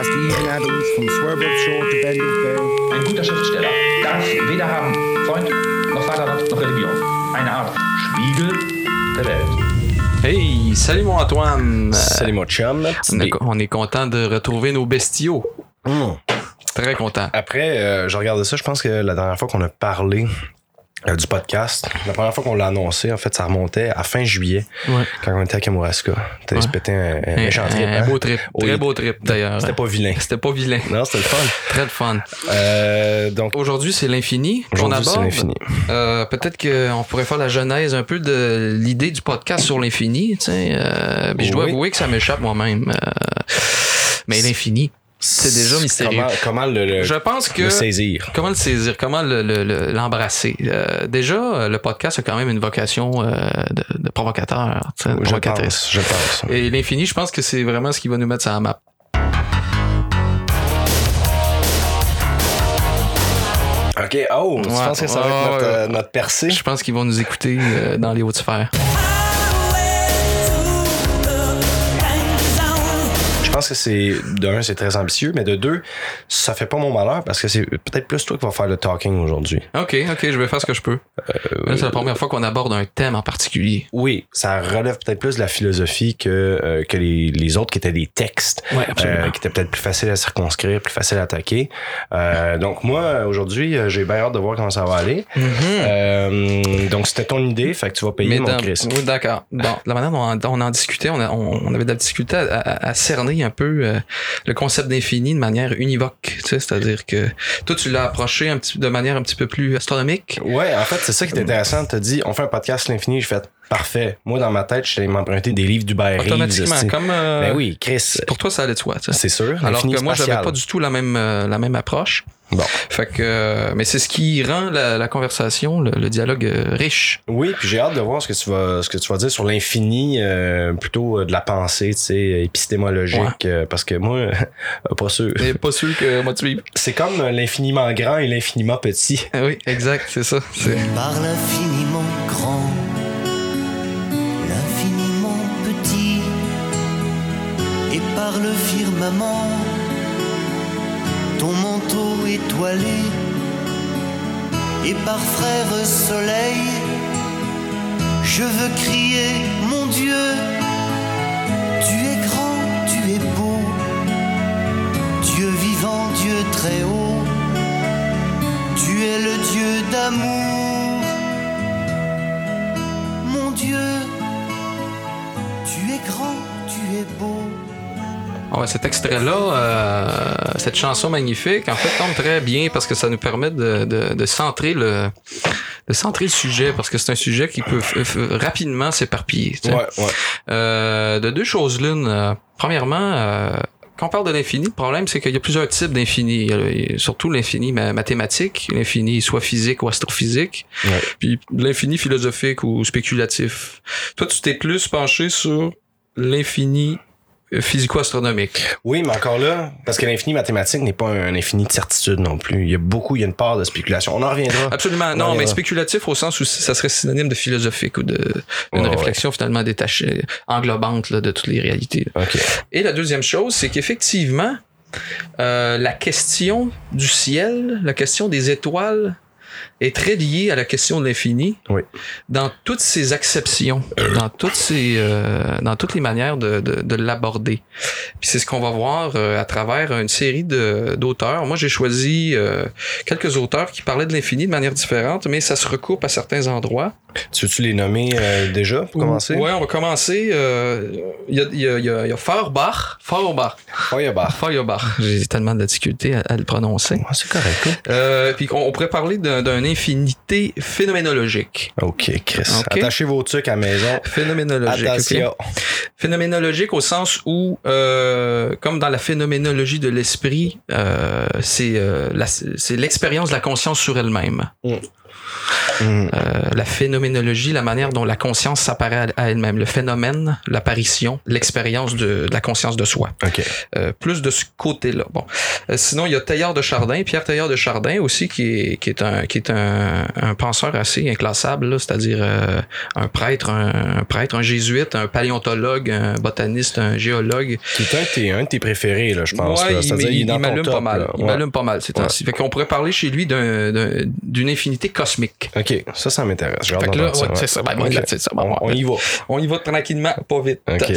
Run, past the Eaton Adams, from Swerve Shore to Bendel Bay. Ein guter Schriftsteller darf weder haben Freund, noch Vaterland, noch Religion. Eine Art Spiegel der Welt. Hey, salut mon Antoine. Salut mon chum. On est, B. on est content de retrouver nos bestiaux. Mm. Très content. Après, euh, je regardais ça, je pense que la dernière fois qu'on a parlé euh, du podcast, la première fois qu'on l'a annoncé, en fait, ça remontait à fin juillet, Ouais. quand on était à Kamouraska. T'as Ouais. pété un, un méchant trip, un hein? beau trip. Très beau trip d'ailleurs. C'était pas vilain. C'était pas vilain. Non, c'était le fun. Très le fun. Euh, donc, Aujourd'hui, c'est l'infini qu'on aujourd'hui, c'est aborde. l'infini. Euh, Peut-être qu'on pourrait faire la genèse un peu de l'idée du podcast sur l'infini. tu sais, Euh, mais je dois Oui. avouer que ça m'échappe moi-même. Euh, mais l'infini, c'est déjà mystérieux. Comment, comment le, le- Je pense que le saisir? Comment le saisir? Comment le- le- le- l'embrasser? Euh, déjà, le podcast a quand même une vocation euh, de, de provocateur, tu de Je provocatrice. pense, je pense. Et l'infini, je pense que c'est vraiment ce qui va nous mettre sur la map. OK, oh, tu Ouais, penses que ça va être notre, ouais. euh, notre percée? Je pense qu'ils vont nous écouter euh, dans les hautes sphères. Je pense que c'est, d'un, c'est très ambitieux, mais de deux, ça fait pas mon malheur parce que c'est peut-être plus toi qui vas faire le talking aujourd'hui. OK, OK, je vais faire ce que je peux. Là, c'est la première fois qu'on aborde un thème en particulier. Oui, ça relève peut-être plus de la philosophie que, euh, que les, les autres qui étaient des textes, Ouais, absolument. euh, qui étaient peut-être plus faciles à circonscrire, plus faciles à attaquer. Euh, donc moi, aujourd'hui, euh, j'ai bien hâte de voir comment ça va aller. Euh, donc c'était ton idée, fait que tu vas payer mon dans- Chris. oui, d'accord. Bon, la manière dont on, on en discutait, on, a- on, on avait de la difficulté à, à- à cerner un peu euh, le concept d'infini de manière univoque. Tu sais, c'est-à-dire que toi, tu l'as approché un petit, de manière un petit peu plus astronomique. Ouais, en fait, c'est ça qui est intéressant. T'as dit, on fait un podcast l'infini, je fais parfait. Moi, dans ma tête, je m'emprunter des livres d'Hubert Reeves. Automatiquement, comme euh, Ben oui, Chris, pour toi, ça allait de soi. tu sais. c'est sûr. Alors que moi, j'avais pas du tout la même euh, la même approche. Bon. Fait que, euh, mais c'est ce qui rend la, la conversation, le, le dialogue euh, riche. Oui, puis j'ai hâte de voir ce que tu vas, ce que tu vas dire sur l'infini, euh, plutôt euh, de la pensée, tu sais, épistémologique, Ouais. euh, parce que moi, pas sûr. Mais pas sûr que moi tu vives. C'est comme l'infiniment grand et l'infiniment petit. Ah oui, exact, c'est ça. C'est par l'infiniment grand, l'infiniment petit, et par le firmament, ton manteau étoilé, et par frère soleil, je veux crier, mon Dieu, tu es grand, tu es beau, Dieu vivant, Dieu très haut. Tu es le Dieu d'amour, mon Dieu. Tu es grand, tu es beau. Ah ouais, cet extrait-là, euh, cette chanson magnifique, en fait, tombe très bien parce que ça nous permet de, de, de centrer le de centrer le sujet parce que c'est un sujet qui peut rapidement s'éparpiller. tu sais. Ouais, ouais. Euh, de deux choses l'une. euh, premièrement, euh, quand on parle de l'infini, le problème, c'est qu'il y a plusieurs types d'infini. Surtout l'infini ma- mathématique, l'infini soit physique ou astrophysique, Ouais. puis l'infini philosophique ou spéculatif. Toi, tu t'es plus penché sur l'infini physico-astronomique. Oui, mais encore là, parce que l'infini mathématique n'est pas un infini de certitude non plus. Il y a beaucoup, il y a une part de spéculation. On en reviendra. Absolument. Non, mais spéculatif au sens où ça serait synonyme de philosophique ou de d'une Ouais, réflexion finalement détachée, englobante là, de toutes les réalités. là. OK. Et la deuxième chose, c'est qu'effectivement, euh, la question du ciel, la question des étoiles est très liée à la question de l'infini Oui. dans toutes ses acceptions, dans toutes ses, euh, dans toutes les manières de, de, de l'aborder. Puis c'est ce qu'on va voir euh, à travers une série de d'auteurs. Moi, j'ai choisi euh, quelques auteurs qui parlaient de l'infini de manière différente, mais ça se recoupe à certains endroits. Tu veux-tu les nommer euh, déjà pour commencer? Ouais, on va commencer. euh, Il y a, y a, y a, il y a Feuerbach. Feuerbach. Feuerbach. Feuerbach. J'ai tellement de difficulté à, à le prononcer. Ouais, c'est correct. hein? Euh, puis on, on pourrait parler d'un d'un infinité phénoménologique. OK, Chris. OK. Attachez vos trucs à la maison. Phénoménologique. Attention. Phénoménologique au sens où, euh, comme dans la phénoménologie de l'esprit, euh, c'est euh, c'est l'expérience de la conscience sur elle-même. Mm. Euh, la phénoménologie, la manière dont la conscience s'apparaît à- elle-même, le phénomène, l'apparition, l'expérience de, de la conscience de soi. Euh, plus de ce côté-là. Bon. Euh, sinon, il y a Taillard de Chardin, Pierre Taillard de Chardin aussi, qui est, qui est un, qui est un, un penseur assez inclassable, c'est-à-dire un prêtre, un, un prêtre, un jésuite, un paléontologue, un botaniste, un géologue. Qui est un de tes, préférés, là, je pense. Ouais, là. il, il- il m'allume pas mal. là. Il Ouais. m'allume pas mal ces temps-ci. Fait qu'on pourrait parler chez lui d'un- d'un- d'une infinité cosmique. OK, ça, ça m'intéresse. J'ai hâte Fait que là, d'entendre ouais, ça, c'est ça. Ben, moi, OK. là, c'est ça. On, y va. On y va tranquillement, pas vite. OK.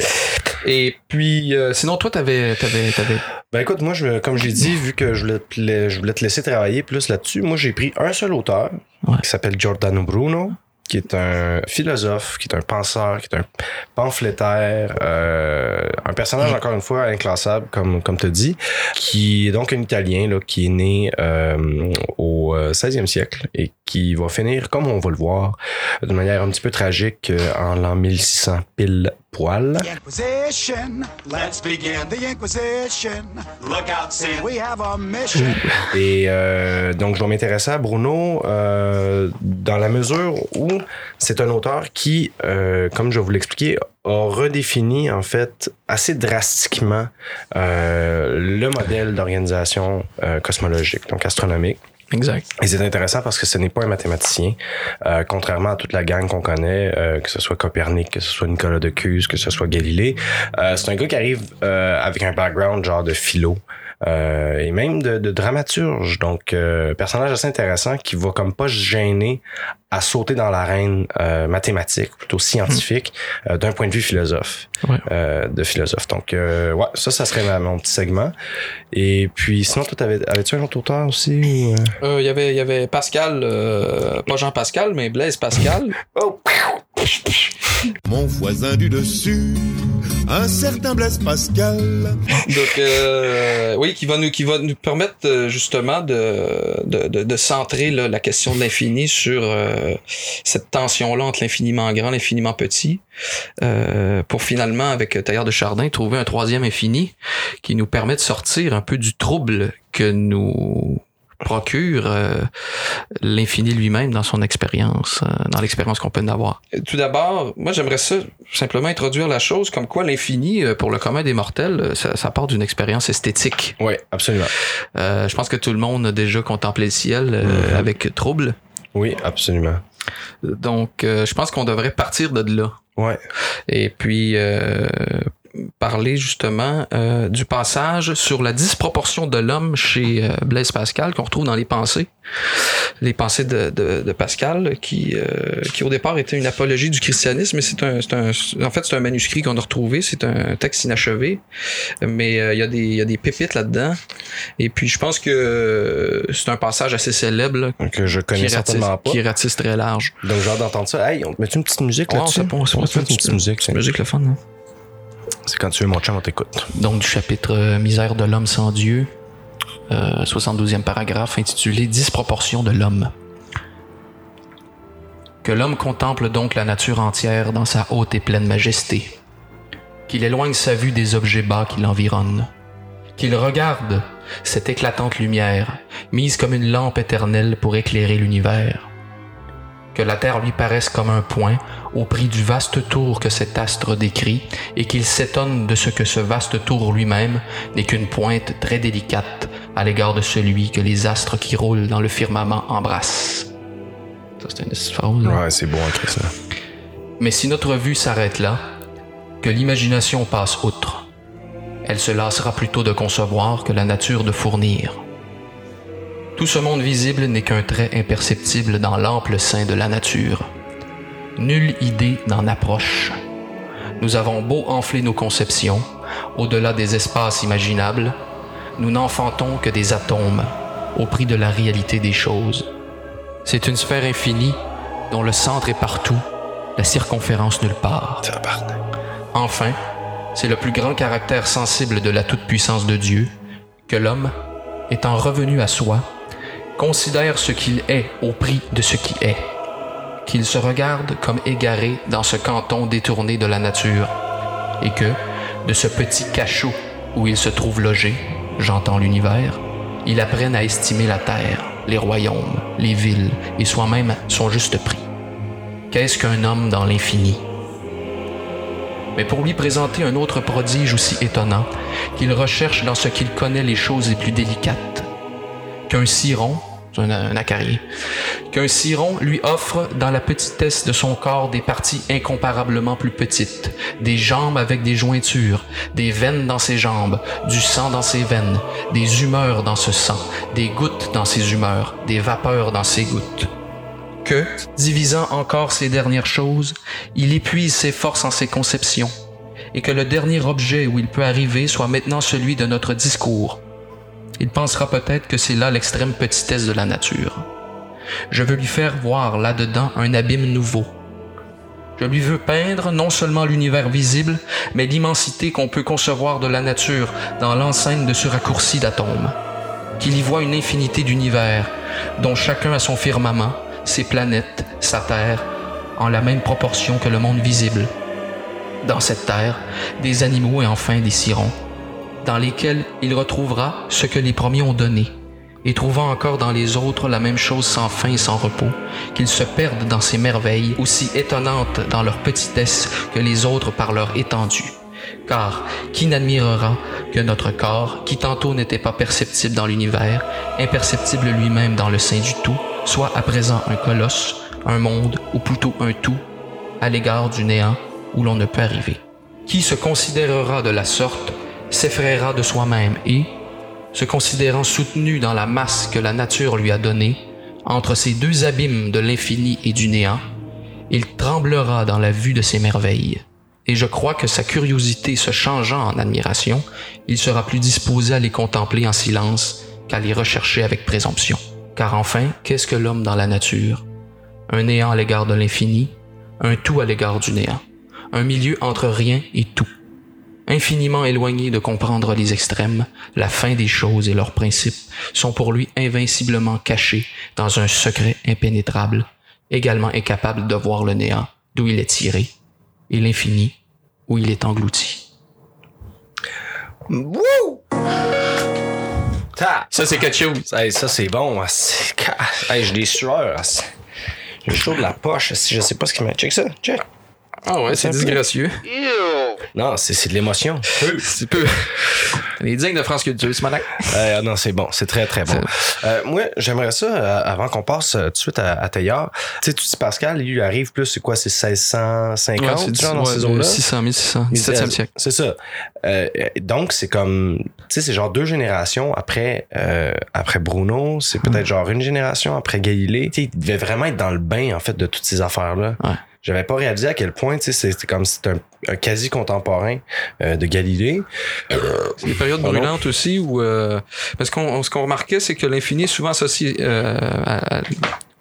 Et puis, euh, sinon, toi, t'avais, t'avais, t'avais. Ben écoute, moi, je, comme j'ai dit, vu que je voulais, je voulais te laisser travailler plus là-dessus, moi, j'ai pris un seul auteur Ouais. qui s'appelle Giordano Bruno, qui est un philosophe, qui est un penseur, qui est un pamphlétaire, euh, un personnage, encore une fois, inclassable, comme, comme tu dis, qui est donc un Italien là, qui est né euh, au euh, 16e siècle et qui va finir, comme on va le voir, de manière un petit peu tragique euh, en l'an 1600 pile poil. Inquisition. Let's begin the Inquisition. Look out, Sam. We have a mission. Et euh, donc, je vais m'intéresser à Bruno euh, dans la mesure où c'est un auteur qui, euh, comme je vais vous l'expliquer, a redéfini en fait assez drastiquement euh, le modèle d'organisation euh, cosmologique, donc astronomique. Exact. Et c'est intéressant parce que ce n'est pas un mathématicien, euh, contrairement à toute la gang qu'on connaît, euh, que ce soit Copernic, que ce soit Nicolas de Cuse, que ce soit Galilée. Euh, c'est un gars qui arrive euh, avec un background genre de philo. Euh, et même de, de dramaturge, donc euh, personnage assez intéressant qui va comme pas se gêner à sauter dans l'arène euh, mathématique, plutôt scientifique, euh, d'un point de vue philosophe, Ouais. euh, de philosophe. Donc euh, ouais, ça, ça serait ma- mon petit segment. Et puis sinon, toi, t'avais- avais-tu un autre auteur aussi ou, euh? Euh, Il y avait, il y avait Pascal, euh, pas Jean Pascal, mais Blaise Pascal. Oh! Mon voisin du dessus, un certain Blaise Pascal. Donc, euh, oui, qui va nous, qui va nous permettre euh, justement de, de, de, de centrer là, la question de l'infini sur euh, cette tension-là entre l'infiniment grand et l'infiniment petit, euh, pour finalement, avec Taillard de Chardin, trouver un troisième infini qui nous permet de sortir un peu du trouble que nous procure euh, l'infini lui-même dans son expérience, euh, dans l'expérience qu'on peut en avoir. Tout d'abord, moi j'aimerais ça simplement introduire la chose comme quoi l'infini, euh, pour le commun des mortels, ça, ça part d'une expérience esthétique. Oui, absolument. Euh, je pense que tout le monde a déjà contemplé le ciel euh, Mhm. avec trouble. Oui, absolument. Donc, euh, je pense qu'on devrait partir de là. Ouais. Et puis, euh, parler justement euh, du passage sur la disproportion de l'homme chez euh, Blaise Pascal qu'on retrouve dans les pensées. Les pensées de, de, de Pascal qui, euh, qui au départ était une apologie du christianisme, mais c'est un, c'est un, en fait c'est un manuscrit qu'on a retrouvé, c'est un texte inachevé, mais euh, il y, a des- il y a des pépites là-dedans. Et puis je pense que c'est un passage assez célèbre là, Que je connais qui, ratisse, certainement pas. qui ratisse très large. Donc, j'ai hâte d'entendre ça. Hey, on te met une petite musique Ouais, là-dessus? bon, On te met une petite musique. c'est- Musique le fun, hein? C'est quand tu veux, mon chum, on t'écoute. donc du chapitre euh, Misère de l'homme sans Dieu, euh, 72e paragraphe intitulé Disproportion de l'homme. Que l'homme contemple donc la nature entière dans sa haute et pleine majesté, qu'il éloigne sa vue des objets bas qui l'environnent, qu'il regarde cette éclatante lumière, mise comme une lampe éternelle pour éclairer l'univers, que la Terre lui paraisse comme un point au prix du vaste tour que cet astre décrit, et qu'il s'étonne de ce que ce vaste tour lui-même n'est qu'une pointe très délicate à l'égard de celui que les astres qui roulent dans le firmament embrassent. Ça, c'est une phrase. Ouais, c'est bon, écrit ça. Mais si notre vue s'arrête là, que l'imagination passe outre, elle se lassera plutôt de concevoir que la nature de fournir. Tout ce monde visible n'est qu'un trait imperceptible dans l'ample sein de la nature. Nulle idée n'en approche. Nous avons beau enfler nos conceptions, au-delà des espaces imaginables, nous n'enfantons que des atomes au prix de la réalité des choses. C'est une sphère infinie dont le centre est partout, la circonférence nulle part. Enfin, c'est le plus grand caractère sensible de la toute-puissance de Dieu que l'homme, étant revenu à soi, considère ce qu'il est au prix de ce qui est, qu'il se regarde comme égaré dans ce canton détourné de la nature, et que, de ce petit cachot où il se trouve logé, j'entends l'univers, il apprenne à estimer la terre. les royaumes, les villes et soi-même sont juste prix. Qu'est-ce qu'un homme dans l'infini? Mais pour lui présenter un autre prodige aussi étonnant, qu'il recherche dans ce qu'il connaît les choses les plus délicates, qu'un ciron, un, un qu'un ciron lui offre dans la petitesse de son corps des parties incomparablement plus petites, des jambes avec des jointures, des veines dans ses jambes, du sang dans ses veines, des humeurs dans ce sang, des gouttes dans ses humeurs, des vapeurs dans ses gouttes. Que, divisant encore ces dernières choses, il épuise ses forces en ses conceptions, et que le dernier objet où il peut arriver soit maintenant celui de notre discours. Il pensera peut-être que c'est là l'extrême petitesse de la nature. Je veux lui faire voir là-dedans un abîme nouveau. Je lui veux peindre non seulement l'univers visible, mais l'immensité qu'on peut concevoir de la nature dans l'enceinte de ce raccourci d'atomes. Qu'il y voit une infinité d'univers, dont chacun a son firmament, ses planètes, sa Terre, en la même proportion que le monde visible. Dans cette Terre, des animaux et enfin des cirons, dans lesquels il retrouvera ce que les premiers ont donné, et trouvant encore dans les autres la même chose sans fin et sans repos, qu'ils se perdent dans ces merveilles aussi étonnantes dans leur petitesse que les autres par leur étendue. Car qui n'admirera que notre corps, qui tantôt n'était pas perceptible dans l'univers, imperceptible lui-même dans le sein du tout, soit à présent un colosse, un monde, ou plutôt un tout, à l'égard du néant où l'on ne peut arriver. Qui se considérera de la sorte s'effraiera de soi-même et, se considérant soutenu dans la masse que la nature lui a donnée, entre ces deux abîmes de l'infini et du néant, il tremblera dans la vue de ces merveilles. Et je crois que sa curiosité se changeant en admiration, il sera plus disposé à les contempler en silence qu'à les rechercher avec présomption. Car enfin, qu'est-ce que l'homme dans la nature? Un néant à l'égard de l'infini, un tout à l'égard du néant, un milieu entre rien et tout infiniment éloigné de comprendre les extrêmes, la fin des choses et leurs principes sont pour lui invinciblement cachés dans un secret impénétrable, également incapable de voir le néant d'où il est tiré, et l'infini où il est englouti. Wouh! Ça, c'est quelque chose. Hey, ça, c'est bon. c'est- Hey, j'ai des sueurs. c'est- J'ai chaud de la poche. si Je sais pas ce qui m'a. Check ça. Check. Ah ouais, c'est disgracieux. Non, c'est c'est de l'émotion. C'est peu. Les dignes de France Culture, ce matin. Euh, non, c'est bon, c'est très très bon. Euh, moi, j'aimerais ça, euh, avant qu'on passe euh, tout de suite à, à Teilhard, tu sais, tu dis Pascal, lui, il arrive plus, c'est quoi, c'est 1650, Ouais, c'est genre, dans ouais, ces eaux-là? 600 1600, 17e siècle. C'est ça. Euh, donc, c'est comme, tu sais, c'est genre deux générations après, euh, après Bruno, c'est peut-être genre une génération après Galilée. Tu sais, il devait vraiment être dans le bain, en fait, de toutes ces affaires-là. Ouais. J'avais pas réalisé à quel point, tu sais, c'était comme c'était un, un quasi contemporain euh, de Galilée. C'est des périodes Pardon? brûlantes aussi où euh, parce qu'on ce qu'on remarquait c'est que l'infini est souvent associé euh, à-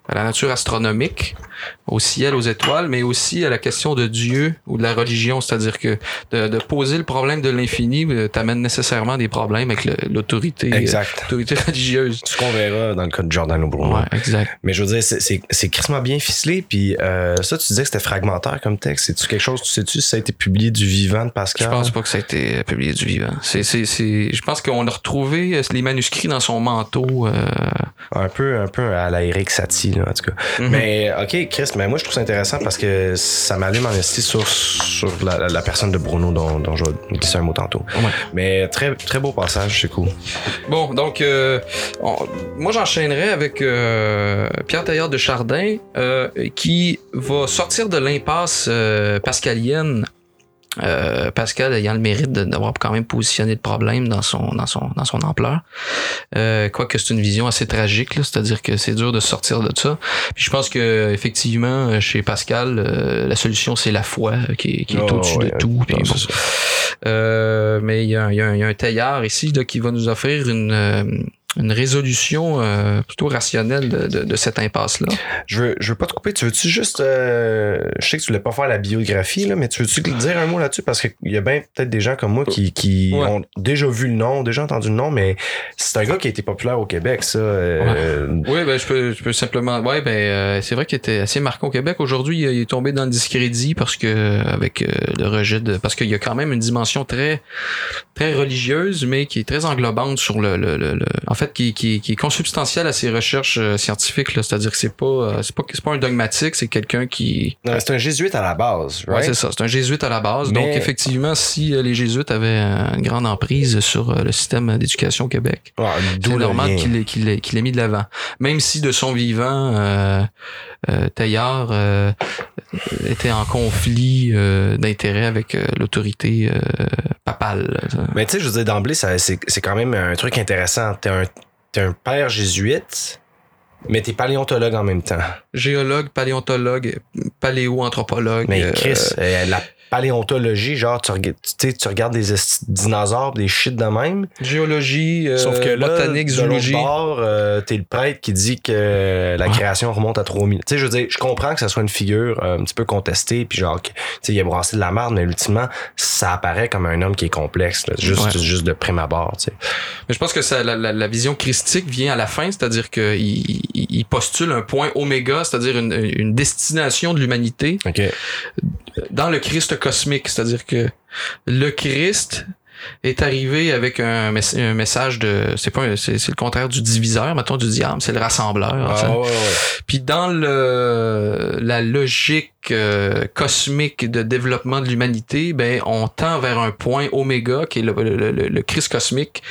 à la nature astronomique, au ciel, aux étoiles, mais aussi à la question de Dieu ou de la religion, c'est-à-dire que de, de poser le problème de l'infini euh, t'amène nécessairement des problèmes avec l'autorité euh, Exact. l'autorité religieuse. Ce qu'on verra dans le cas de Giordano Bruno. Ouais, exact. Mais je veux dire, c'est- crissement bien ficelé. Puis euh, ça, tu disais que c'était fragmentaire comme texte. C'est-tu quelque chose, tu sais-tu, si ça a été publié du vivant de Je Pascal? pense pas que ça a été publié du vivant. C'est, je pense qu'on a retrouvé les manuscrits dans son manteau. euh, Un peu, un peu à la Eric Satie, là, en tout cas. Mhm. Mais, OK, Chris, mais moi, je trouve ça intéressant parce que ça m'allume en esti sur, sur la, personne de Bruno dont, dont je vais glisser un mot tantôt. Ouais. Mais très, très beau passage, c'est cool. Bon, donc, euh, on- moi, j'enchaînerai avec euh, Pierre Taillard de Chardin, euh, qui va sortir de l'impasse pascalienne. Euh, Pascal ayant le mérite d'avoir quand même positionné le problème dans son dans son dans son ampleur. Euh, quoique c'est une vision assez tragique, là, c'est-à-dire que c'est dur de sortir de ça. Puis je pense que effectivement chez Pascal, euh, la solution c'est la foi euh, qui est, qui est Oh, au-dessus ouais, de tout. Puis bon. Euh, mais il y, a, y a y a un taillard ici là, qui va nous offrir une, euh, une résolution euh, plutôt rationnelle de, de- de cette impasse-là? Je veux, je veux pas te couper. Tu veux-tu juste. euh, je sais que tu voulais pas faire la biographie, là, mais tu veux-tu dire un mot là-dessus? Parce qu'il y a bien peut-être des gens comme moi qui, qui Ouais. ont déjà vu le nom, déjà entendu le nom, mais c'est un gars qui a été populaire au Québec, ça. euh, Oui, ben je peux, je peux simplement. Ouais, ben euh, c'est vrai qu'il était assez marquant au Québec. Aujourd'hui, il est tombé dans le discrédit parce que avec euh, le rejet de, parce qu'il y a quand même une dimension très très religieuse, mais qui est très englobante sur le, le, le, le- en fait fait, qui, qui, qui est consubstantiel à ses recherches euh, scientifiques. là. C'est-à-dire que c'est pas, euh, c'est pas, c'est pas un dogmatique, c'est quelqu'un qui. Non, c'est un jésuite à la base, Ouais, right? c'est ça. C'est un jésuite à la base. Donc, effectivement, si euh, les jésuites avaient une grande emprise sur euh, le système d'éducation au Québec, Ouais, d'où c'est normal qu'il l'ait, qu'il l'ait, qu'il l'ait mis de l'avant. Même si de son vivant, euh, était en conflit d'intérêt avec l'autorité papale. Mais tu sais, je veux dire, d'emblée, ça- c'est c'est quand même un truc intéressant. T'es un, t'es un père jésuite, mais t'es paléontologue en même temps. Géologue, paléontologue, paléo-anthropologue. Mais euh, Chris, euh, la paléontologie, genre, tu, tu sais, tu regardes des dinosaures, des shit de même. géologie, euh, Sauf que là, botanique, zoologie. euh, t'es le prêtre qui dit que la création remonte à 3000. Tu sais, je veux dire, je comprends que ça soit une figure euh, un petit peu contestée, puis genre, tu sais, il a brassé de la merde, mais ultimement, ça apparaît comme un homme qui est complexe, là, juste, Ouais. juste de prime abord, tu sais. Mais je pense que ça, la, la- la vision christique vient à la fin, c'est-à-dire qu'il il, il postule un point oméga, c'est-à-dire une, une destination de l'humanité OK. dans le Christ cosmique, c'est-à-dire que le Christ est arrivé avec un, mess- un message de c'est pas un- c'est le contraire du diviseur mettons du diable c'est le rassembleur. Ah, ouais, ouais. puis dans le la logique euh, cosmique de développement de l'humanité ben on tend vers un point oméga qui est le, le, le- le Christ cosmique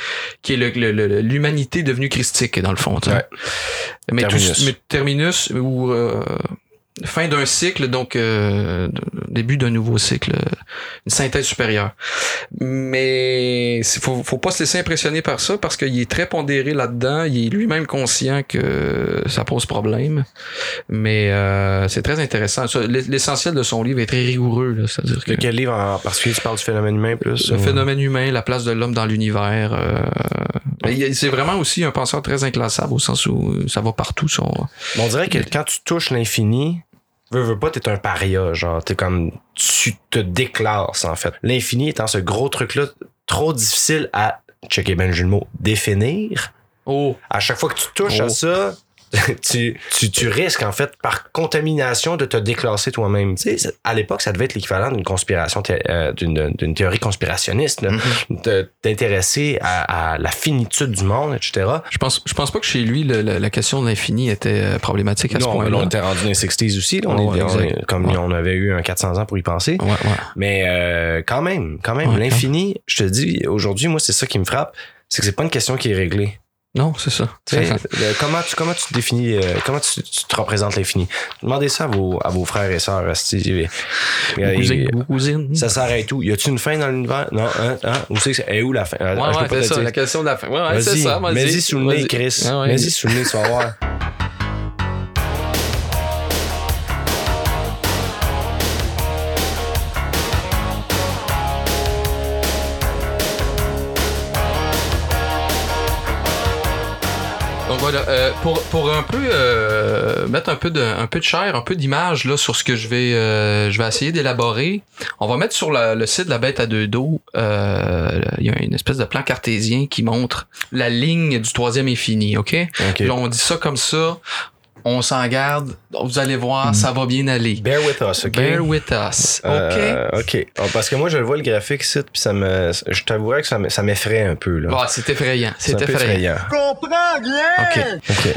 qui est le- le- le- l'humanité devenue christique dans le fond. Ouais. mais Terminus. tout- mais terminus ou euh, fin d'un cycle, donc euh, début d'un nouveau cycle, euh, une synthèse supérieure. Mais il faut, faut pas se laisser impressionner par ça parce qu'il est très pondéré là-dedans. Il est lui-même conscient que ça pose problème. Mais euh, c'est très intéressant. L'essentiel de son livre est très rigoureux. là. C'est-à-dire que De quel livre en particulier? Tu parles du phénomène humain plus? le ou- phénomène humain, la place de l'homme dans l'univers. euh, c'est vraiment aussi un penseur très inclassable au sens où ça va partout. Son, On dirait que quand tu touches l'infini, veux, veux pas, t'es un paria, genre, t'es comme, tu te déclasses, en fait. L'infini étant ce gros truc-là, trop difficile à, checker ben le définir. Oh, À chaque fois que tu touches Oh. à ça, tu, tu, tu risques, en fait, par contamination, de te déclasser toi-même. Tu sais, à l'époque, ça devait être l'équivalent d'une conspiration, thé- euh, d'une d'une théorie conspirationniste. De- d'intéresser à, à la finitude du monde, etc. Je pense, je pense pas que chez lui, le- la, la question de l'infini était euh, problématique à ce Non, point-là. là, on était rendu dans les 60s aussi. Là, on Ouais, est- on exact. est- comme Ouais. on avait eu un 400 ans pour y penser. Ouais, ouais. Mais euh, quand même, quand même, Ouais, l'infini, je te dis, aujourd'hui, moi, c'est ça qui me frappe, c'est que c'est pas une question qui est réglée. Non, c'est ça. Sais, le- comment, tu, comment tu définis, euh, comment tu, tu te représentes l'infini? Demandez ça à vos, à vos frères et sœurs. Euh, Cousine, il- ou cousine. ça s'arrête où? Y a-tu une fin dans l'univers? Non, hein, hein? Où c'est que c'est? est où la fin? Ah, Ouais, peux ouais, c'est ça, dire. la question de la fin. Ouais, ouais, c'est Vas-y, ça. vas-y. mets-y sous le nez, Vas-y. Chris. Ah. Mets-y sous le nez, tu vas voir. Euh, pour, pour un peu euh, mettre un peu de un peu de chair, un peu d'image là sur ce que je vais euh, je vais essayer d'élaborer, on va mettre sur la- le site de la bête à deux dos, euh, il y a une espèce de plan cartésien qui montre la ligne du troisième infini, ok? OK. Là on dit ça comme ça, on s'en garde, vous allez voir, ça va bien aller. Bear with us, OK? Bear with us, ok? Euh, OK? Oh, Parce que moi, je le vois le graphique ici, puis ça me. Je t'avouerais que ça me- ça m'effraie un peu, là. Ah, c'est effrayant, c'est un peu effrayant. Ok. OK.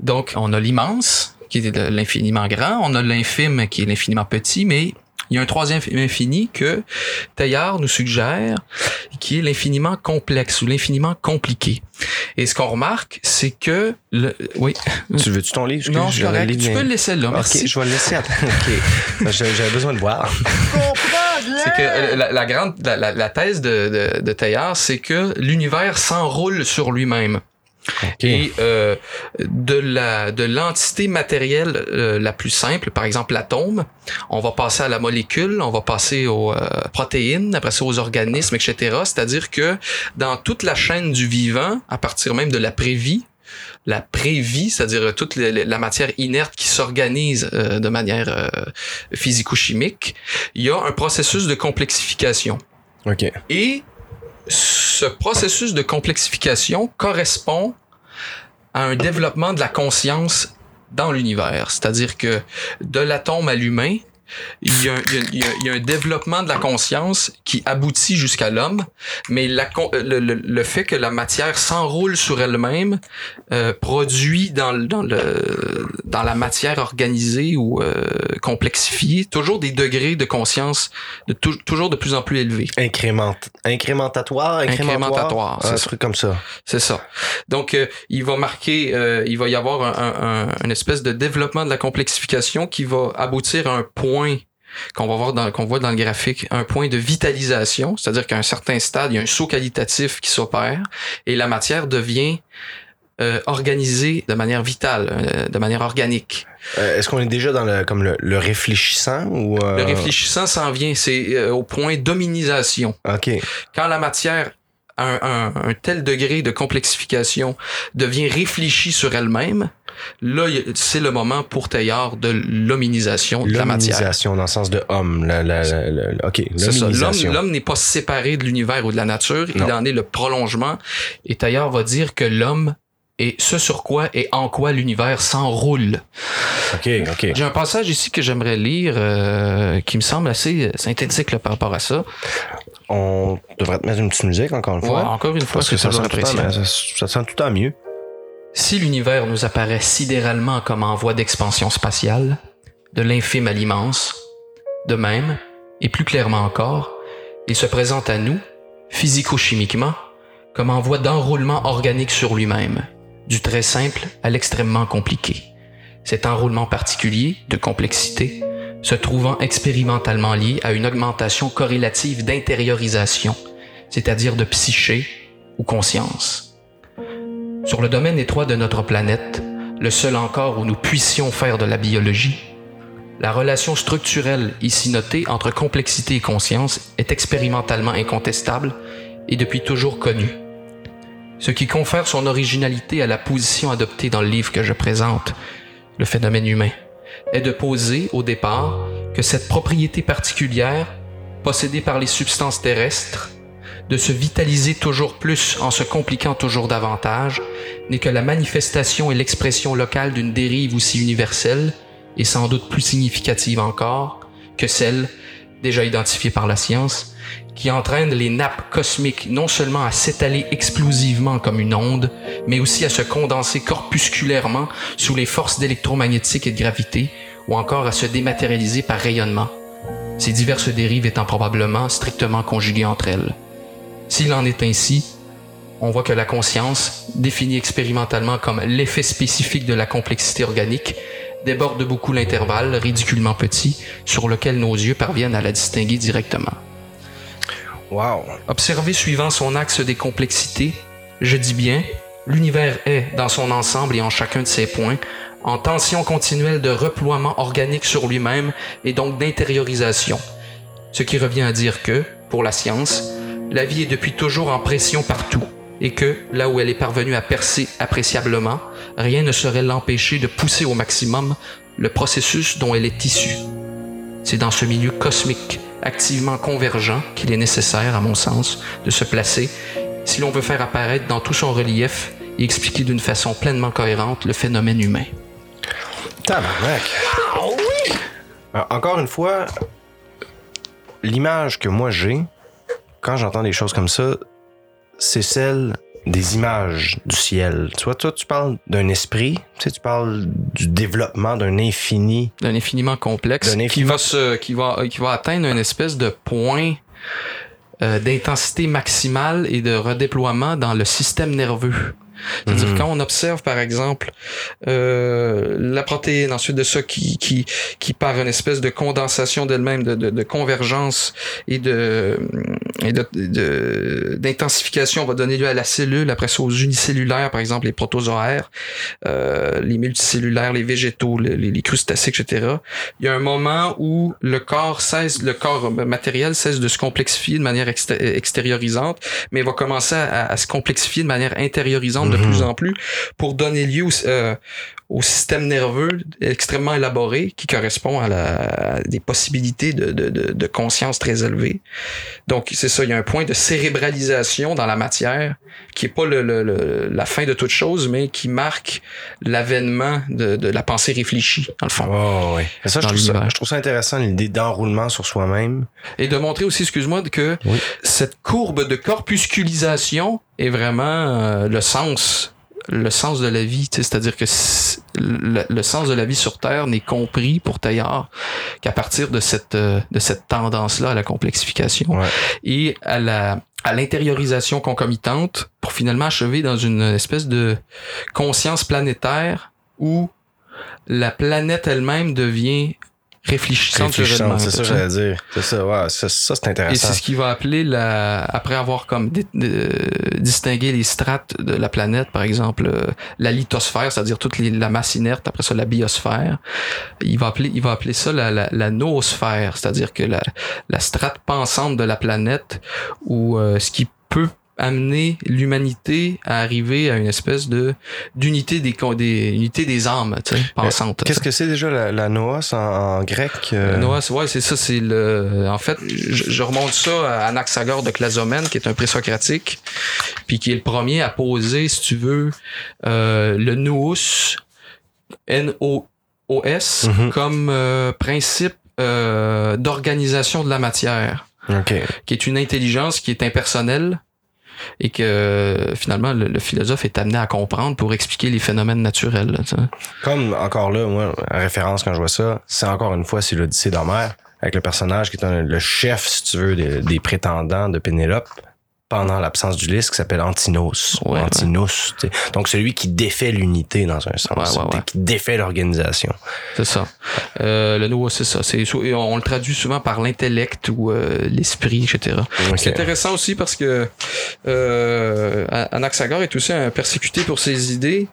Donc, on a l'immense, qui est de l'infiniment grand. On a l'infime, qui est l'infiniment petit, mais il y a un troisième infini que Teilhard nous suggère, qui est l'infiniment complexe ou l'infiniment compliqué. Et ce qu'on remarque, c'est que le, oui. Tu veux-tu ton livre? non, j'avais correct. livre, Tu peux le laisser là. Merci. OK, je vais le laisser. OK. J'ai- J'avais besoin de voir. C'est que euh, la, la grande, la, la- la thèse de, de, de Teilhard, c'est que l'univers s'enroule sur lui-même. Et euh, de la de l'entité matérielle euh, la plus simple, par exemple l'atome, on va passer à la molécule, on va passer aux euh, protéines, après ça aux organismes, etc. C'est-à-dire que dans toute la chaîne du vivant, à partir même de la prévie, la prévie, c'est-à-dire toute la, matière inerte qui s'organise euh, de manière euh, physico-chimique, il y a un processus de complexification. OK. Et ce processus de complexification correspond à un développement de la conscience dans l'univers. C'est-à-dire que de l'atome à l'humain, il y, a, un- il y a- il y a- il y a un développement de la conscience qui aboutit jusqu'à l'homme, mais la, con- le, le- le fait que la matière s'enroule sur elle-même euh, produit dans, dans, le, dans la matière organisée ou euh, complexifiée toujours des degrés de conscience de tou- toujours de plus en plus élevés. Incrément, incrémentatoire, incrémentatoire. Un truc comme ça. C'est ça. Donc, euh, il va marquer, euh, il va y avoir un, un- un- une espèce de développement de la complexification qui va aboutir à un point qu'on va voir dans qu'on voit dans le graphique, un point de vitalisation, c'est-à-dire qu'à un certain stade, il y a un saut qualitatif qui s'opère et la matière devient euh, organisée de manière vitale, euh, de manière organique. Euh, Est-ce qu'on est déjà dans le comme le, le réfléchissant ou Le réfléchissant s'en vient, c'est au point d'hominisation. Ok. quand la matière a un, un- un tel degré de complexification devient réfléchie sur elle-même, là, c'est le moment pour Taillard de l'hominisation de la matière. L'hominisation dans le sens de homme. La, la, la- ok. L'homme, L'hominisation. l'homme n'est pas séparé de l'univers ou de la nature, il en est le prolongement. Et Taillard va dire que l'homme est ce sur quoi et en quoi l'univers s'enroule. Ok, ok. J'ai un passage ici que j'aimerais lire euh, qui me semble assez synthétique là, par rapport à ça. On devrait te mettre une petite musique encore une Ouais, fois. encore une fois, Parce que ça sent, temps, ça, ça sent tout le temps mieux. Si l'univers nous apparaît sidéralement comme en voie d'expansion spatiale, de l'infime à l'immense, de même, et plus clairement encore, il se présente à nous, physico-chimiquement, comme en voie d'enroulement organique sur lui-même, du très simple à l'extrêmement compliqué. Cet enroulement particulier, de complexité, se trouvant expérimentalement lié à une augmentation corrélative d'intériorisation, c'est-à-dire de psyché ou conscience. Sur le domaine étroit de notre planète, le seul encore où nous puissions faire de la biologie, la relation structurelle ici notée entre complexité et conscience est expérimentalement incontestable et depuis toujours connue. Ce qui confère son originalité à la position adoptée dans le livre que je présente, le phénomène humain, est de poser au départ que cette propriété particulière, possédée par les substances terrestres, de se vitaliser toujours plus en se compliquant toujours davantage, n'est que la manifestation et l'expression locale d'une dérive aussi universelle, et sans doute plus significative encore, que celle, déjà identifiée par la science, qui entraîne les nappes cosmiques non seulement à s'étaler explosivement comme une onde, mais aussi à se condenser corpusculairement sous les forces d'électromagnétique et de gravité, ou encore à se dématérialiser par rayonnement. Ces diverses dérives étant probablement strictement conjuguées entre elles. S'il en est ainsi, on voit que la conscience, définie expérimentalement comme l'effet spécifique de la complexité organique, déborde beaucoup l'intervalle ridiculement petit sur lequel nos yeux parviennent à la distinguer directement. Wow. Observé suivant son axe des complexités, je dis bien, l'univers est, dans son ensemble et en chacun de ses points, en tension continuelle de reploiement organique sur lui-même et donc d'intériorisation. Ce qui revient à dire que, pour la science, la vie est depuis toujours en pression partout et que, là où elle est parvenue à percer appréciablement, rien ne saurait l'empêcher de pousser au maximum le processus dont elle est issue. C'est dans ce milieu cosmique, activement convergent, qu'il est nécessaire, à mon sens, de se placer si l'on veut faire apparaître dans tout son relief et expliquer d'une façon pleinement cohérente le phénomène humain. Tabarnak. Euh, encore une fois, l'image que moi j'ai, quand j'entends des choses comme ça, c'est celle des images du ciel. Tu vois, toi, tu parles d'un esprit, tu sais, tu parles du développement d'un infini. D'un infiniment complexe qui infiniment- va se, qui va, qui va atteindre une espèce de point euh, d'intensité maximale et de redéploiement dans le système nerveux. C'est-à-dire quand on observe par exemple euh, la protéine, ensuite de ça qui qui qui par une espèce de condensation d'elle-même, de, de, de convergence et de et de- de- d'intensification va donner lieu à la cellule, après ça aux unicellulaires, par exemple les protozoaires, euh, les multicellulaires, les végétaux, les, les- les crustacés, etc. Il y a un moment où le corps cesse, le corps matériel cesse de se complexifier de manière exté- extériorisante, mais va commencer à, à se complexifier de manière intériorisante de plus en plus pour donner lieu euh, au système nerveux extrêmement élaboré qui correspond à, la, à des possibilités de, de, de, de conscience très élevées. Donc, c'est ça, il y a un point de cérébralisation dans la matière qui est pas le, le- le- la fin de toute chose, mais qui marque l'avènement de, de la pensée réfléchie, dans le fond. Oh, ouais. Et ça, je trouve ça, je trouve ça intéressant, l'idée d'enroulement sur soi-même. Et de montrer aussi, excuse-moi, que Oui. cette courbe de corpusculisation est vraiment euh, le sens le sens de la vie, c'est-à-dire que le sens de la vie sur Terre n'est compris pour Taillard qu'à partir de cette euh, de cette tendance-là à la complexification Ouais. et à la à l'intériorisation concomitante pour finalement achever dans une espèce de conscience planétaire où la planète elle-même devient réfléchissante, Réfléchissante, c'est ça j'allais dire. C'est ça, ouais, ça, ça, c'est Et intéressant. c'est ce qui va appeler la, après avoir comme de- distingué les strates de la planète, par exemple, euh, la lithosphère, c'est-à-dire toute les- la masse inerte, après ça la biosphère. Il va appeler, il va appeler ça la, la, la noosphère, c'est-à-dire que la, la strate pensante de la planète, ou euh, ce qui peut amener l'humanité à arriver à une espèce de d'unité des, des unité des âmes, tu sais, pensantes. Qu'est-ce que c'est déjà la, la noos en, en grec? euh? C'est- ouais, c'est ça, c'est le. En fait, je, je remonte ça à Anaxagore de Clazomène, qui est un présocratique, puis qui est le premier à poser, si tu veux, euh, le nous, N-O-O-S, Mhm. comme euh, principe euh, d'organisation de la matière, OK. qui est une intelligence qui est impersonnelle et que finalement le, philosophe est amené à comprendre pour expliquer les phénomènes naturels. Comme, encore là, moi, la référence quand je vois ça, c'est encore une fois, c'est l'Odyssée d'Homère, avec le personnage qui est un- le chef, si tu veux, des prétendants de Pénélope pendant l'absence d'Ulysse, qui s'appelle Antinos. ou Ouais, Antinous. tu sais. Donc, celui qui défait l'unité dans un sens. Ouais, ouais, ouais. Qui défait l'organisation. C'est ça. Euh, le nous, c'est ça. C'est, on, le traduit souvent par l'intellect ou euh, l'esprit, etc. C'est intéressant aussi parce que euh, Anaxagore est aussi un persécuté pour ses idées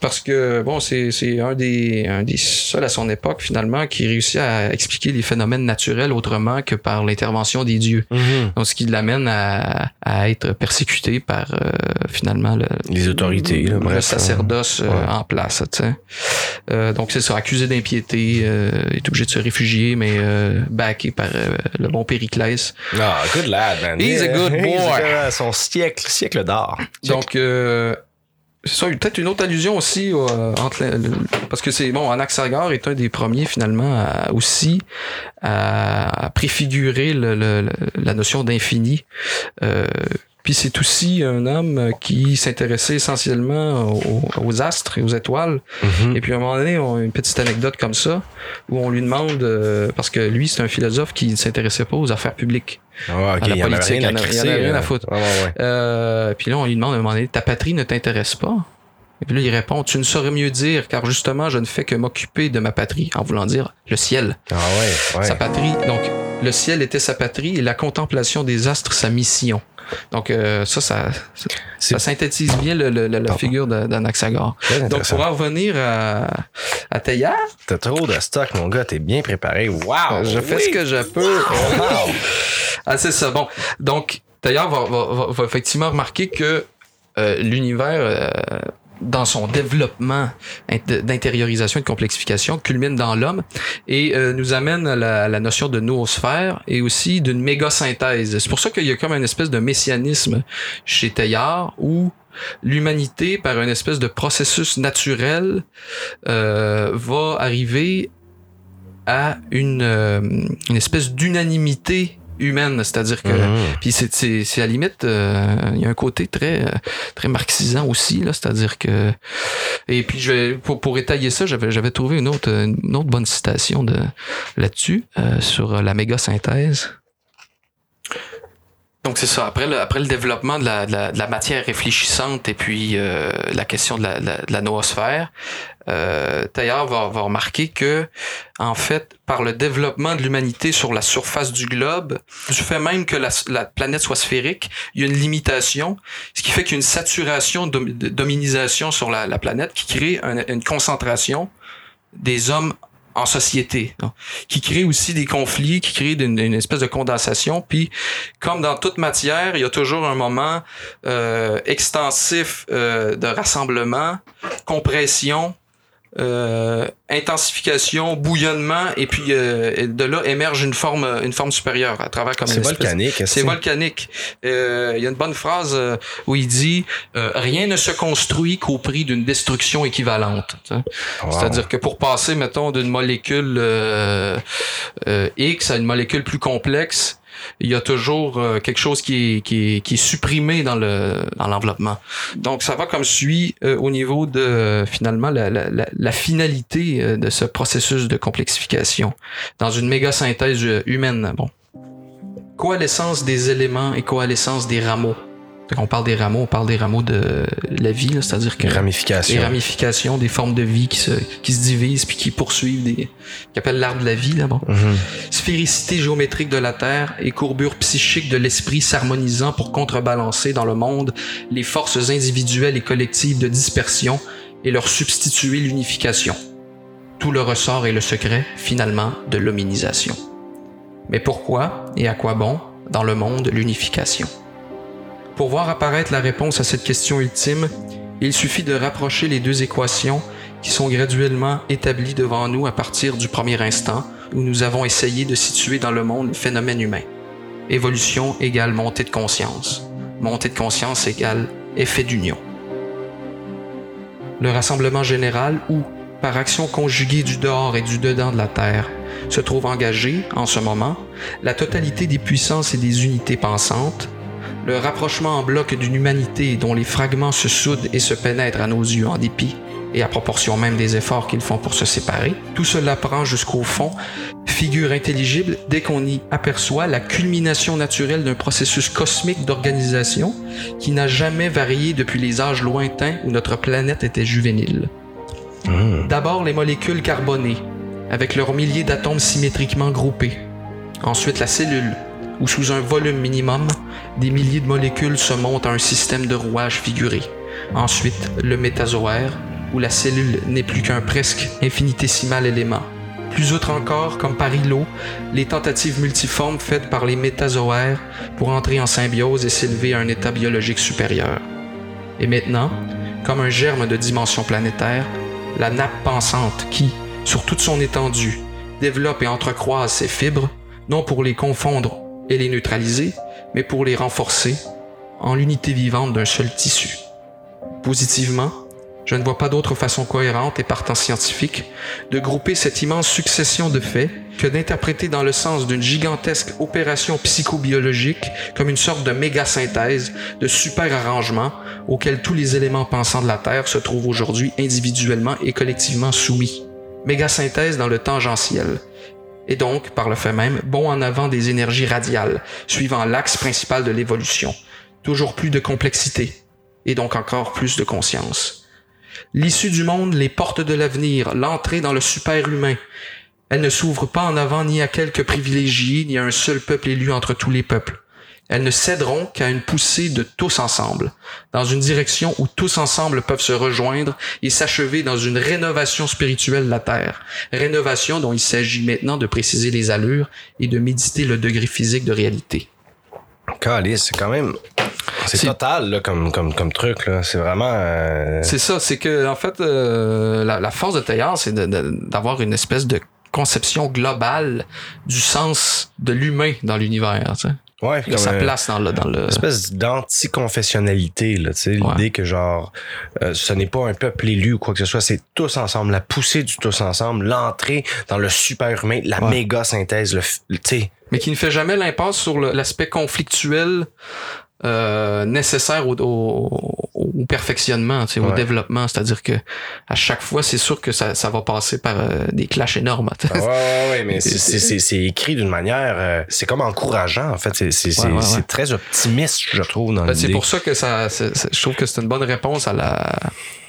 parce que bon, c'est, c'est un des un des seuls à son époque finalement qui réussit à expliquer les phénomènes naturels autrement que par l'intervention des dieux. Mhm. Donc, ce qui l'amène à, à être persécuté par euh, finalement le, Les autorités, le bref, sacerdoce euh, en place. Euh, donc c'est ça, accusé d'impiété, euh, est obligé de se réfugier, mais backé par le bon Périclès. Ah, good lad, man. He's a good He's boy. a- son siècle, siècle d'or. Donc euh, c'est ça, peut-être une autre allusion aussi euh, entre le- parce que c'est bon, Anaxagore est un des premiers finalement aussi à, préfigurer la notion d'infini. Euh, puis c'est aussi un homme qui s'intéressait essentiellement aux, aux astres et aux étoiles. Mhm. Et puis à un moment donné, on a une petite anecdote comme ça où on lui demande euh, parce que lui c'est un philosophe qui ne s'intéressait pas aux affaires publiques. Ah, à la politique, rien à il en en a rien foutre. Ouais. Euh, puis là, on lui demande à un moment donné, ta patrie ne t'intéresse pas? Et puis là, il répond, tu ne saurais mieux dire, car justement, je ne fais que m'occuper de ma patrie, en voulant dire le ciel. Ah ouais, ouais. Sa patrie, donc, le ciel était sa patrie et la contemplation des astres, sa mission. Donc, euh, ça, ça, synthétise bien le, le- le- la figure d'Anaxagore. Donc, pour en revenir à, à T'as trop de stock, mon gars. T'es bien préparé. Wow! je fais oui. ce que je peux. Wow! Ah, c'est ça. Bon, donc, d'ailleurs, va, va, va, va effectivement remarquer que euh, l'univers, euh, dans son développement int- d'intériorisation et de complexification, culmine dans l'homme et euh, nous amène à la, notion de noosphère et aussi d'une méga-synthèse. C'est pour ça qu'il y a comme une espèce de messianisme chez Teilhard où l'humanité, par une espèce de processus naturel, euh, va arriver à une, euh, une espèce d'unanimité humaine, c'est-à-dire que Mhm. puis c'est c'est à la limite euh, il y a un côté très euh, très marxisant aussi là, c'est-à-dire que et puis je vais pour pour étayer ça, j'avais j'avais trouvé une autre une autre bonne citation de là-dessus euh, sur la méga synthèse. Donc c'est ça. Après le, après le développement de la, de la, de la matière réfléchissante et puis euh, la question de la, de la, noosphère, euh, Teilhard va, va remarquer que, en fait, par le développement de l'humanité sur la surface du globe, du fait même que la, la planète soit sphérique, il y a une limitation, ce qui fait qu'il y a une saturation de, dominisation sur la, la planète qui crée un- une concentration des hommes en société, non? qui crée aussi des conflits, qui crée une, une espèce de condensation. Puis, comme dans toute matière, il y a toujours un moment euh, extensif euh, de rassemblement, compression, euh, intensification, bouillonnement, et puis euh, de là émerge une forme, une forme supérieure à travers comme C'est volcanique. C'est volcanique. Euh, Il y a une bonne phrase où il dit euh, rien ne se construit qu'au prix d'une destruction équivalente. Wow. C'est-à-dire que pour passer, mettons, d'une molécule euh, euh, X à une molécule plus complexe, il y a toujours euh, quelque chose qui est, qui est, qui est supprimé dans le dans l'enveloppement. Donc ça va comme suit euh, au niveau de finalement la, la, finalité euh, de ce processus de complexification dans une méga synthèse humaine. Bon. Coalescence des éléments et coalescence des rameaux. Quand on parle des rameaux, on parle des rameaux de la vie, c'est-à-dire que Ramification. les ramifications, des formes de vie qui se, qui se divisent puis qui poursuivent des, qui appellent l'arbre de la vie, là, bon. Mhm. Sphéricité géométrique de la Terre et courbure psychique de l'esprit s'harmonisant pour contrebalancer dans le monde les forces individuelles et collectives de dispersion et leur substituer l'unification. Tout le ressort et le secret, finalement, de l'hominisation. Mais pourquoi et à quoi bon, dans le monde, l'unification? Pour voir apparaître la réponse à cette question ultime, il suffit de rapprocher les deux équations qui sont graduellement établies devant nous à partir du premier instant où nous avons essayé de situer dans le monde le phénomène humain. Évolution égale montée de conscience. Montée de conscience égale effet d'union. Le rassemblement général où, par action conjuguée du dehors et du dedans de la Terre, se trouve engagée, en ce moment, la totalité des puissances et des unités pensantes, le rapprochement en bloc d'une humanité dont les fragments se soudent et se pénètrent à nos yeux en dépit, et à proportion même des efforts qu'ils font pour se séparer, tout cela prend jusqu'au fond figure intelligible dès qu'on y aperçoit la culmination naturelle d'un processus cosmique d'organisation qui n'a jamais varié depuis les âges lointains où notre planète était juvénile. Mhm. D'abord les molécules carbonées, avec leurs milliers d'atomes symétriquement groupés. Ensuite la cellule, où sous un volume minimum, des milliers de molécules se montent à un système de rouage figuré. Ensuite le métazoaire, où la cellule n'est plus qu'un presque infinitésimal élément. Plus outre encore, comme par îlot, les tentatives multiformes faites par les métazoaires pour entrer en symbiose et s'élever à un état biologique supérieur. Et maintenant, comme un germe de dimension planétaire, la nappe pensante qui, sur toute son étendue, développe et entrecroise ses fibres, non pour les confondre et les neutraliser, mais pour les renforcer en l'unité vivante d'un seul tissu. Positivement, je ne vois pas d'autre façon cohérente et partant scientifique de grouper cette immense succession de faits que d'interpréter dans le sens d'une gigantesque opération psychobiologique comme une sorte de méga-synthèse, de super-arrangement auquel tous les éléments pensants de la Terre se trouvent aujourd'hui individuellement et collectivement soumis. Méga-synthèse dans le tangentiel. Et donc, par le fait même, bon en avant des énergies radiales, suivant l'axe principal de l'évolution. Toujours plus de complexité, et donc encore plus de conscience. L'issue du monde, les portes de l'avenir, l'entrée dans le super-humain. Elles ne s'ouvrent pas en avant ni à quelques privilégiés, ni à un seul peuple élu entre tous les peuples. Elles ne céderont qu'à une poussée de tous ensemble, dans une direction où tous ensemble peuvent se rejoindre et s'achever dans une rénovation spirituelle de la Terre. Rénovation dont il s'agit maintenant de préciser les allures et de méditer le degré physique de réalité. C'est quand même. C'est total là, comme, comme, comme truc. là. C'est vraiment. euh, C'est ça, c'est que en fait, euh, la, la force de Teilhard, c'est d'avoir une espèce de conception globale du sens de l'humain dans l'univers. Ouais, Il a sa place dans le... Dans le... Une espèce d'anticonfessionnalité, là, tu sais, l'idée que genre, euh, ce n'est pas un peuple élu ou quoi que ce soit, c'est tous ensemble, la poussée du tous ensemble, l'entrée dans le super humain, la Ouais. méga synthèse, le, tu sais, mais qui ne fait jamais l'impasse sur l'aspect conflictuel euh, nécessaire au, au, au perfectionnement, tu sais, au développement. C'est-à-dire que à chaque fois, c'est sûr que ça, ça va passer par euh, des clashs énormes. sais. Ouais, ouais, ouais, mais c'est- écrit d'une manière, euh, c'est comme encourageant, en fait. C'est Ouais, très optimiste, je trouve, dans Ben, c'est pour ça que ça, je trouve que c'est une bonne réponse à la,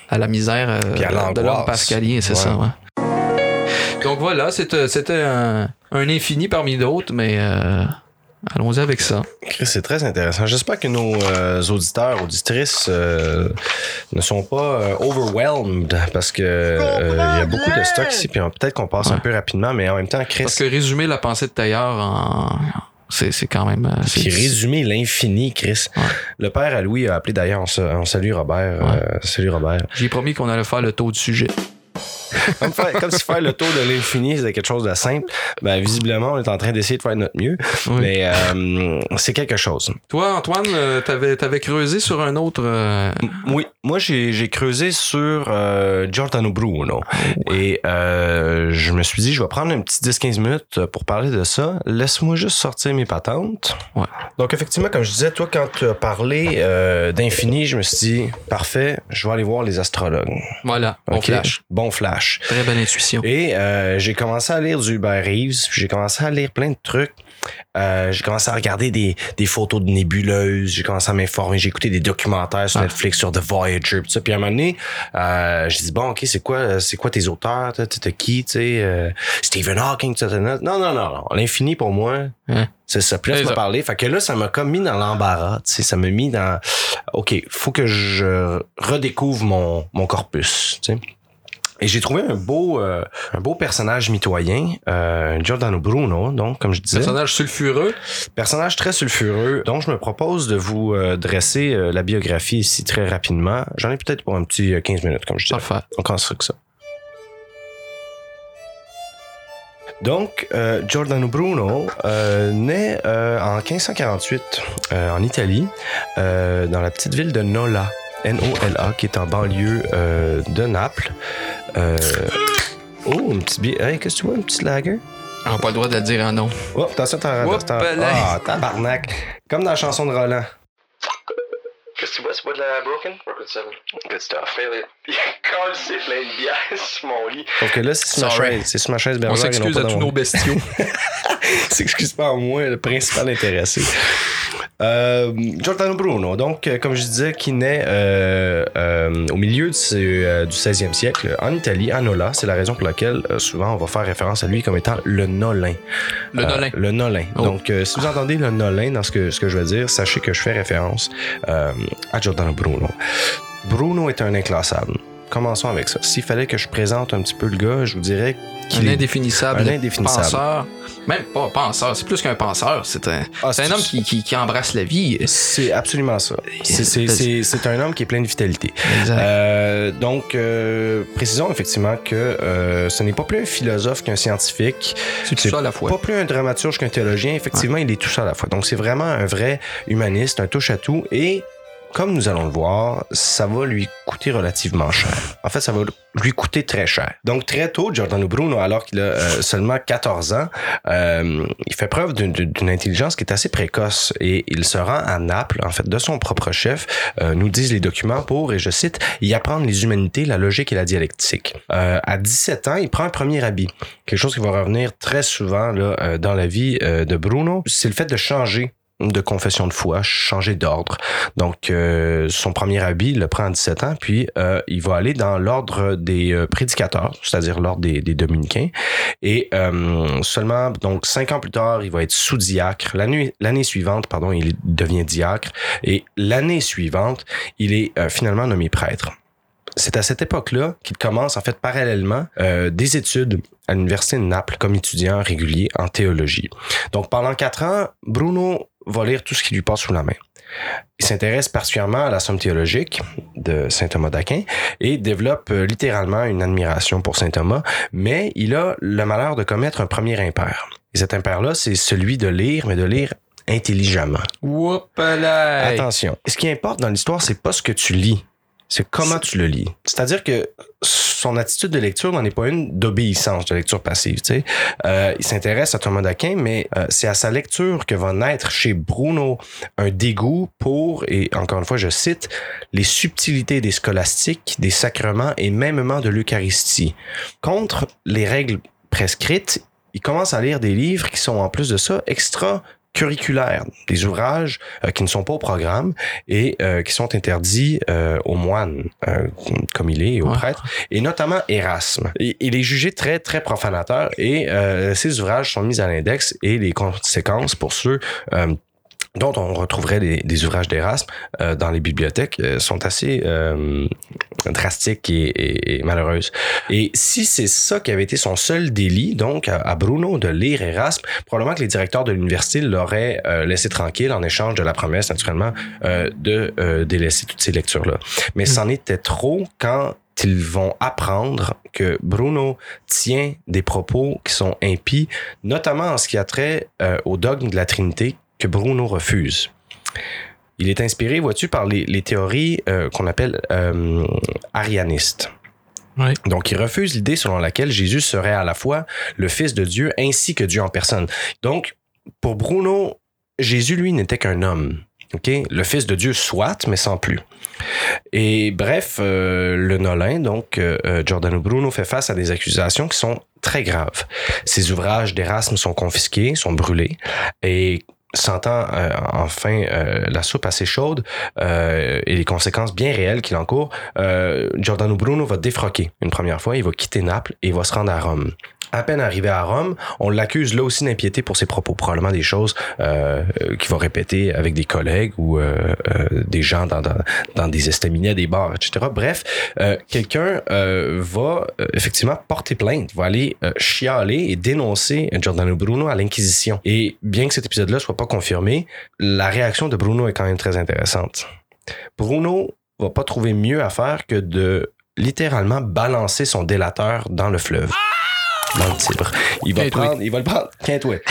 à la misère euh, à de l'homme pascalien, c'est ça. Ouais. Donc voilà, c'était c'était un, un infini parmi d'autres, mais euh, allons-y avec ça. Chris, C'est très intéressant. J'espère que nos euh, auditeurs, auditrices euh, ne sont pas euh, overwhelmed parce que euh, il y a beaucoup de stock ici, puis peut-être qu'on passe un peu rapidement, mais en même temps, Chris, Parce que résumer la pensée de Tailleur en c'est c'est quand même c'est- puis résumer l'infini, Chris. Ouais. Le père à Louis a appelé d'ailleurs, on, sa- on salue Robert. Ouais. euh, salut Robert. J'ai promis qu'on allait faire le taux du sujet. comme, faire- comme si faire le tour de l'infini, c'était quelque chose de simple. Ben, visiblement, on est en train d'essayer de faire notre mieux. Oui. Mais euh, c'est quelque chose. Toi, Antoine, euh, t'avais, t'avais creusé sur un autre. euh, Oui, moi j'ai creusé sur euh, Giordano Bruno et euh, je me suis dit je vais prendre un petit 10-15 minutes pour parler de ça. Laisse-moi juste sortir mes patentes. Ouais. Donc effectivement, comme je disais, toi quand tu as parlé euh, d'infini, je me suis dit parfait, je vais aller voir les astrologues. Voilà, bon Ok? flash. Bon flash. Très bonne intuition. Et euh, j'ai commencé à lire du Hubert Reeves, j'ai commencé à lire plein de trucs. Euh, j'ai commencé à regarder des, des photos de nébuleuses, j'ai commencé à m'informer, j'ai écouté des documentaires sur Ah. Netflix sur The Voyager, pis ça. Puis à un moment donné, euh, j'ai dit bon, ok, c'est quoi, c'est quoi tes auteurs, t'as qui, tu sais, euh, Stephen Hawking, non, non, non, non, l'infini pour moi, Hein? c'est ça. Puis là, parlé, fait que là, ça m'a comme mis dans l'embarras, tu sais, ça m'a mis dans, ok, faut que je redécouvre mon mon corpus, tu sais. Et j'ai trouvé un beau, euh, un beau personnage mitoyen, euh, Giordano Bruno, donc comme je disais, Personnage sulfureux. personnage très sulfureux. Donc je me propose de vous euh, dresser la biographie ici très rapidement. J'en ai peut-être pour un petit euh, 15 minutes, comme je disais. Parfait. On avec ça. Donc, euh, Giordano Bruno euh, naît euh, en 1548 euh, en Italie, dans la petite ville de Nola, N-O-L-A, qui est en banlieue euh, de Naples. Euh, oh, un petit billet. Hey, qu'est-ce que tu vois, un petit lager? On n'a pas le droit de le dire en nom. Oh, attention, t'as. Ah, tabarnak. Comme dans la chanson de Roland. Qu'est-ce que tu vois? C'est pas de la Broken? Broken 7. Good stuff. Il a collé plein de bière sur mon lit. Donc là, c'est sur ma chaise. C'est sur ma chaise On et non s'excuse pas à tous nos bestiaux. S'excuse pas à moi, le principal intéressé. Euh, Giordano Bruno, donc, euh, comme je disais, qui naît euh, euh, au milieu euh, du 16e siècle en Italie, à Nola. C'est la raison pour laquelle souvent on va faire référence à lui comme étant le Nolin. Le Nolin. Le Nolin. Oh. Donc, si vous entendez le Nolin dans ce que, ce que je veux dire, sachez que je fais référence à Giordano Bruno. Bruno est un inclassable. Commençons avec ça. S'il fallait que je présente un petit peu le gars, je vous dirais qu'il Un est... indéfinissable. Un indéfinissable. Penseur. Même pas penseur, c'est plus qu'un penseur. C'est un, Ah, c'est un homme qui, qui, qui embrasse la vie. C'est absolument ça. C'est- un homme qui est plein de vitalité. Euh, donc, euh, précisons effectivement que euh, ce n'est pas plus un philosophe qu'un scientifique. c'est tout ça à la fois. Pas plus un dramaturge qu'un théologien. Effectivement, il est tout ça à la fois. Donc, c'est vraiment un vrai humaniste, un touche-à-tout. Et comme nous allons le voir, ça va lui coûter relativement cher. En fait, ça va lui coûter très cher. Donc, très tôt, Giordano Bruno, alors qu'il a euh, seulement 14 ans, euh, il fait preuve d'une- intelligence qui est assez précoce et il se rend à Naples, en fait, de son propre chef, euh, nous disent les documents pour, et je cite, y apprendre les humanités, la logique et la dialectique. À 17 ans, il prend un premier habit. Quelque chose qui va revenir très souvent dans la vie de Bruno, c'est le fait de changer de confession de foi, changer d'ordre. Donc, euh, son premier habit, il le prend à 17 ans, puis euh, il va aller dans l'ordre des euh, prédicateurs, c'est-à-dire l'ordre des, dominicains. Et seulement, donc, cinq ans plus tard, il va être sous-diacre. L'année suivante, pardon, il devient diacre. Et l'année suivante, il est finalement nommé prêtre. C'est à cette époque-là qu'il commence, en fait, parallèlement, des études à l'Université de Naples comme étudiant régulier en théologie. Donc, pendant quatre ans, Bruno va lire tout ce qui lui passe sous la main. Il s'intéresse particulièrement à la somme théologique de saint Thomas d'Aquin et développe euh, littéralement une admiration pour saint Thomas, mais il a le malheur de commettre un premier impair. Et cet impair-là, c'est celui de lire, mais de lire intelligemment. Whoopalaï. Attention. Ce qui importe dans l'histoire, c'est pas ce que tu lis, c'est comment tu le lis? C'est-à-dire que son attitude de lecture n'en est pas une d'obéissance, de lecture passive. Tu sais. Euh, il s'intéresse à Thomas d'Aquin, mais euh, c'est à sa lecture que va naître chez Bruno un dégoût pour, et encore une fois, je cite, les subtilités des scolastiques, des sacrements et mêmement de l'Eucharistie. Contre les règles prescrites, il commence à lire des livres qui sont en plus de ça extra curriculaires, des ouvrages euh, qui ne sont pas au programme et euh, qui sont interdits euh, aux moines, euh, comme il est, et aux Ouais. prêtres, et notamment Erasme. Il est jugé très, très profanateur et euh, ces ouvrages sont mis à l'index et les conséquences pour ceux euh, dont on retrouverait des, ouvrages d'Erasme euh, dans les bibliothèques euh, sont assez euh, drastiques et, malheureuses. Et si c'est ça qui avait été son seul délit, donc à, Bruno de lire Erasme, probablement que les directeurs de l'université l'auraient laissé tranquille en échange de la promesse, naturellement, de délaisser toutes ces lectures-là. Mais c'en était trop quand ils vont apprendre que Bruno tient des propos qui sont impies, notamment en ce qui a trait euh, au dogme de la Trinité que Bruno refuse. Il est inspiré, vois-tu, par les, les théories euh, qu'on appelle euh, arianistes. Donc, il refuse l'idée selon laquelle Jésus serait à la fois le Fils de Dieu ainsi que Dieu en personne. Donc, pour Bruno, Jésus, lui, n'était qu'un homme. Le Fils de Dieu soit, mais sans plus. Et bref, euh, le Nolin, donc euh, Giordano Bruno, fait face à des accusations qui sont très graves. Ses ouvrages d'Erasme sont confisqués, sont brûlés, et sentant euh, enfin euh, la soupe assez chaude euh, et les conséquences bien réelles qu'il encourt, euh, Giordano Bruno va défroquer une première fois, il va quitter Naples et il va se rendre à Rome. À peine arrivé à Rome, on l'accuse là aussi d'impiété pour ses propos, probablement des choses euh, euh, qu'il va répéter avec des collègues ou euh, euh, des gens dans, dans, dans des estaminets, des bars, etc. Bref, euh, quelqu'un euh, va effectivement porter plainte, va aller chialer et dénoncer Giordano Bruno à l'Inquisition. Et bien que cet épisode-là soit pas confirmé, la réaction de Bruno est quand même très intéressante. Bruno va pas trouver mieux à faire que de littéralement balancer son délateur dans le fleuve. Dans le Tibre. Il va, Quintoué. prendre, il va le prendre. Quintoué.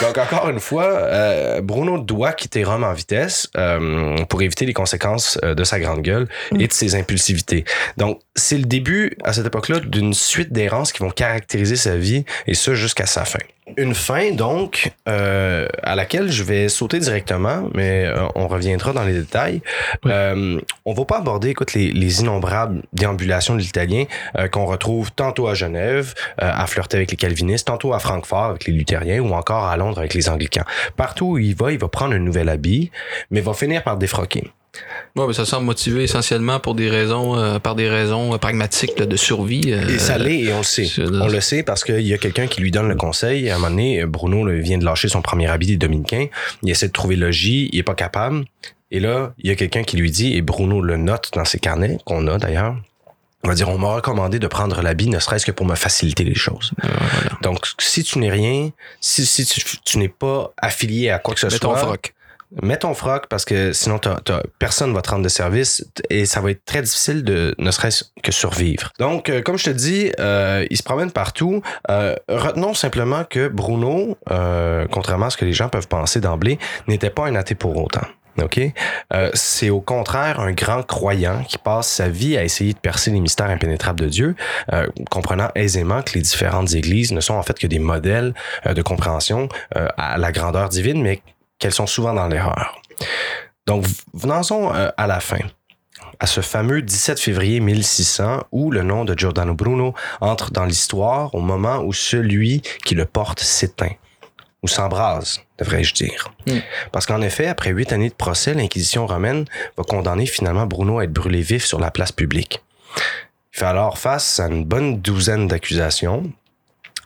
Donc, encore une fois, euh, Bruno doit quitter Rome en vitesse euh, pour éviter les conséquences euh, de sa grande gueule et de ses impulsivités. Donc, c'est le début, à cette époque-là, d'une suite d'errances qui vont caractériser sa vie, et ce, jusqu'à sa fin. Une fin, donc, euh, à laquelle je vais sauter directement, mais euh, on reviendra dans les détails. Oui. Euh, on va pas aborder, écoute, les, les innombrables déambulations de l'italien qu'on retrouve tantôt à Genève, à flirter avec les calvinistes, tantôt à Francfort avec les luthériens ou encore à Londres avec les anglicans. Partout où il va, il va prendre un nouvel habit, mais va finir par défroquer. Ouais, mais ça semble motivé essentiellement pour des raisons, euh, par des raisons euh, pragmatiques là, de survie. euh, Et ça l'est, et on le sait. On le sait parce qu'il y a quelqu'un qui lui donne le conseil. À un moment donné, Bruno là, vient de lâcher son premier habit des Dominicains. Il essaie de trouver logis, il est pas capable. Et là, il y a quelqu'un qui lui dit, et Bruno le note dans ses carnets, qu'on a d'ailleurs, on va dire, on m'a recommandé de prendre l'habit, ne serait-ce que pour me faciliter les choses. Euh, voilà. Donc, si tu n'es rien, si, si tu, tu n'es pas affilié à quoi que ce Mets soit, ton froc. mets ton froc parce que sinon personne va te rendre de service et ça va être très difficile de ne serait-ce que survivre. Donc, euh, comme je te dis, euh, il se promène partout. Euh, retenons simplement que Bruno, contrairement à ce que les gens peuvent penser d'emblée, n'était pas un athée pour autant. OK? Euh, c'est au contraire un grand croyant qui passe sa vie à essayer de percer les mystères impénétrables de Dieu, euh, comprenant aisément que les différentes églises ne sont en fait que des modèles euh, de compréhension à la grandeur divine, mais qu'elles sont souvent dans l'erreur. Donc, venons-en à la fin, à ce fameux 17 février 1600 où le nom de Giordano Bruno entre dans l'histoire au moment où celui qui le porte s'éteint, ou s'embrase, devrais-je dire. Mm. Parce qu'en effet, après huit années de procès, l'Inquisition romaine va condamner finalement Bruno à être brûlé vif sur la place publique. Il fait alors face à une bonne douzaine d'accusations,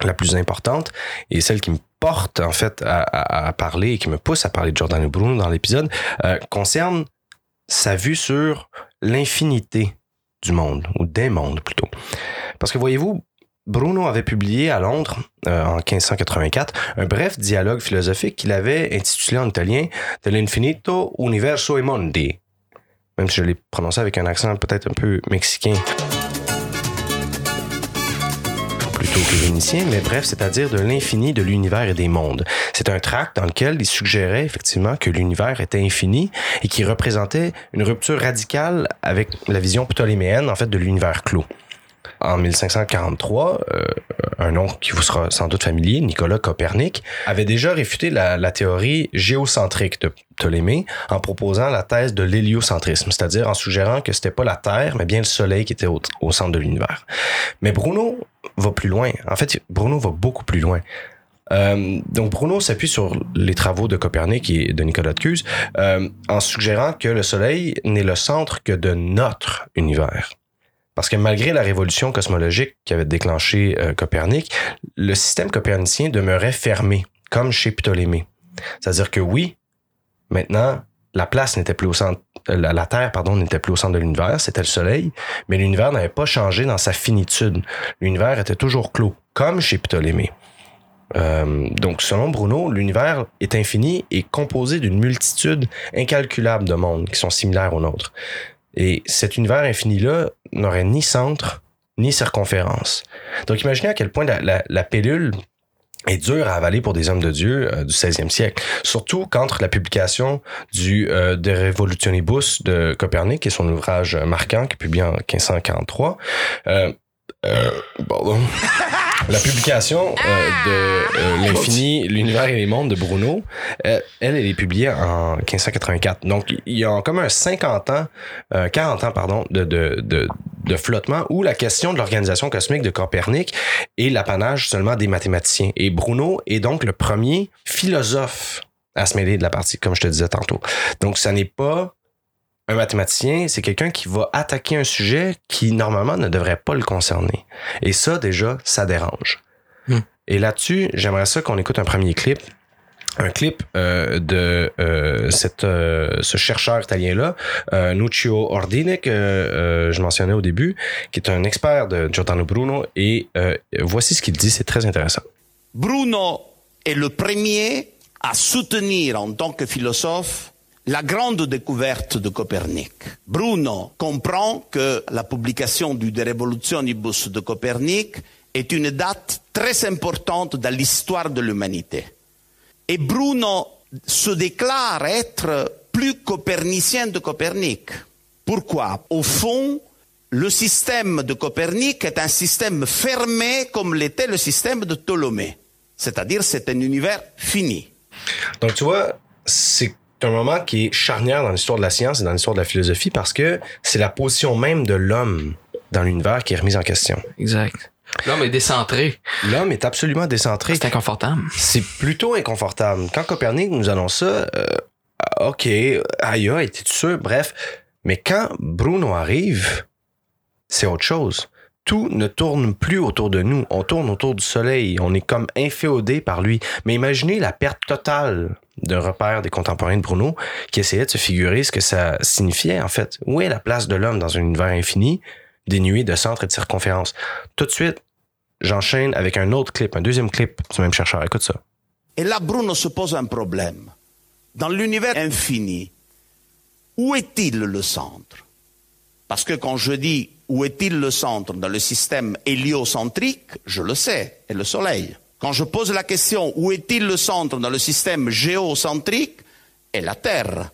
la plus importante et celle qui me porte en fait à, à- à parler et qui me pousse à parler de Giordano Bruno dans l'épisode euh, concerne sa vue sur l'infinité du monde ou des mondes plutôt. Parce que voyez-vous, Bruno avait publié à Londres euh, en 1584 un bref dialogue philosophique qu'il avait intitulé en italien De l'infinito universo e mondi. Même si je l'ai prononcé avec un accent peut-être un peu mexicain plutôt que vénitien, mais bref, c'est-à-dire de l'infini de l'univers et des mondes. C'est un tract dans lequel il suggérait effectivement que l'univers était infini et qui représentait une rupture radicale avec la vision ptoléméenne, en fait, de l'univers clos. En 1543, euh, un nom qui vous sera sans doute familier, Nicolas Copernic, avait déjà réfuté la, la théorie géocentrique de Ptolémée en proposant la thèse de l'héliocentrisme, c'est-à-dire en suggérant que c'était pas la Terre, mais bien le Soleil qui était au, au centre de l'univers. Mais Bruno va plus loin. En fait, Bruno va beaucoup plus loin. Euh, donc Bruno s'appuie sur les travaux de Copernic et de Nicolas de Cuse euh, en suggérant que le Soleil n'est le centre que de notre univers. Parce que malgré la révolution cosmologique qu'avait déclenché euh, Copernic, le système copernicien demeurait fermé, comme chez Ptolémée. C'est-à-dire que oui, maintenant, la place n'était plus au centre, euh, la, la Terre, pardon, n'était plus au centre de l'univers, c'était le Soleil, mais l'univers n'avait pas changé dans sa finitude. L'univers était toujours clos, comme chez Ptolémée. Euh, donc, selon Bruno, l'univers est infini et composé d'une multitude incalculable de mondes qui sont similaires aux nôtres. Et cet univers infini-là n'aurait ni centre, ni circonférence. Donc imaginez à quel point la, la, pilule est dure à avaler pour des hommes de Dieu euh, du 16e siècle. Surtout qu'entre la publication du euh, De Revolutionibus de Copernic et son ouvrage marquant qui est publié en 1543, euh, euh, pardon. La publication euh, de euh, l'infini, l'univers et les mondes de Bruno, euh, elle, elle est publiée en 1584. Donc, il y a comme un 50 ans, euh, 40 ans, pardon, de, de, de, de flottement où la question de l'organisation cosmique de Copernic est l'apanage seulement des mathématiciens. Et Bruno est donc le premier philosophe à se mêler de la partie, comme je te disais tantôt. Donc, ça n'est pas un mathématicien, c'est quelqu'un qui va attaquer un sujet qui normalement ne devrait pas le concerner. Et ça, déjà, ça dérange. Hmm. Et là-dessus, j'aimerais ça qu'on écoute un premier clip. Un clip euh, de euh, cette, euh, ce chercheur italien-là, euh, Nuccio Ordine, que euh, je mentionnais au début, qui est un expert de Giordano Bruno. Et euh, voici ce qu'il dit, c'est très intéressant. Bruno est le premier à soutenir en tant que philosophe la grande découverte de Copernic. Bruno comprend que la publication du De Revolutionibus de Copernic est une date très importante dans l'histoire de l'humanité. Et Bruno se déclare être plus copernicien de Copernic. Pourquoi? Au fond, le système de Copernic est un système fermé comme l'était le système de Ptolémée. C'est-à-dire c'est un univers fini. Donc, tu vois, c'est un moment qui est charnière dans l'histoire de la science et dans l'histoire de la philosophie parce que c'est la position même de l'homme dans l'univers qui est remise en question. Exact. L'homme est décentré. L'homme est absolument décentré. C'est inconfortable. C'est plutôt inconfortable. Quand Copernic nous annonce ça, euh, OK, aïe, aïe, t'es sûr? Bref. Mais quand Bruno arrive, c'est autre chose. Tout ne tourne plus autour de nous. On tourne autour du soleil. On est comme inféodé par lui. Mais imaginez la perte totale d'un repère des contemporains de Bruno qui essayaient de se figurer ce que ça signifiait, en fait. Où est la place de l'homme dans un univers infini, dénué de centre et de circonférence? Tout de suite, j'enchaîne avec un autre clip, un deuxième clip du même chercheur. Écoute ça. Et là, Bruno se pose un problème. Dans l'univers infini, où est-il le centre? Parce que quand je dis où est-il le centre dans le système héliocentrique, je le sais, et le Soleil. Quand je pose la question où est-il le centre dans le système géocentrique, est la Terre.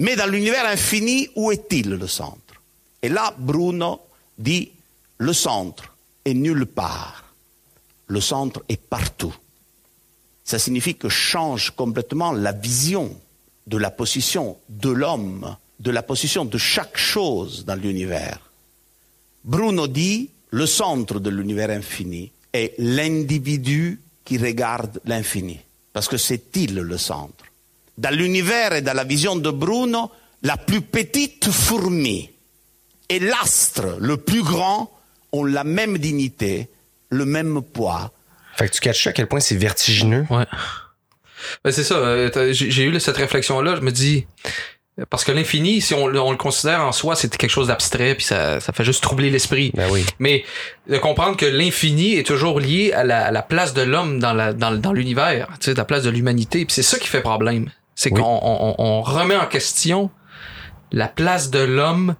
Mais dans l'univers infini, où est-il le centre? Et là, Bruno dit le centre est nulle part. Le centre est partout. Ça signifie que change complètement la vision de la position de l'homme, de la position de chaque chose dans l'univers. Bruno dit le centre de l'univers infini est l'individu qui regarde l'infini, parce que c'est il le centre. Dans l'univers et dans la vision de Bruno, la plus petite fourmi et l'astre le plus grand ont la même dignité, le même poids. Fait que tu catches à quel point c'est vertigineux? Ouais. Ben, c'est ça. euh, j'ai eu cette réflexion-là. Je me dis, parce que l'infini, si on, le- on le considère en soi, c'est quelque chose d'abstrait, puis ça, ça fait juste troubler l'esprit. Ben oui. Mais de comprendre que l'infini est toujours lié à la, à la place de l'homme dans la- dans, dans l'univers, tu sais, la place de l'humanité. Puis c'est ça qui fait problème. C'est Oui. qu'on on, on remet en question la place de l'homme,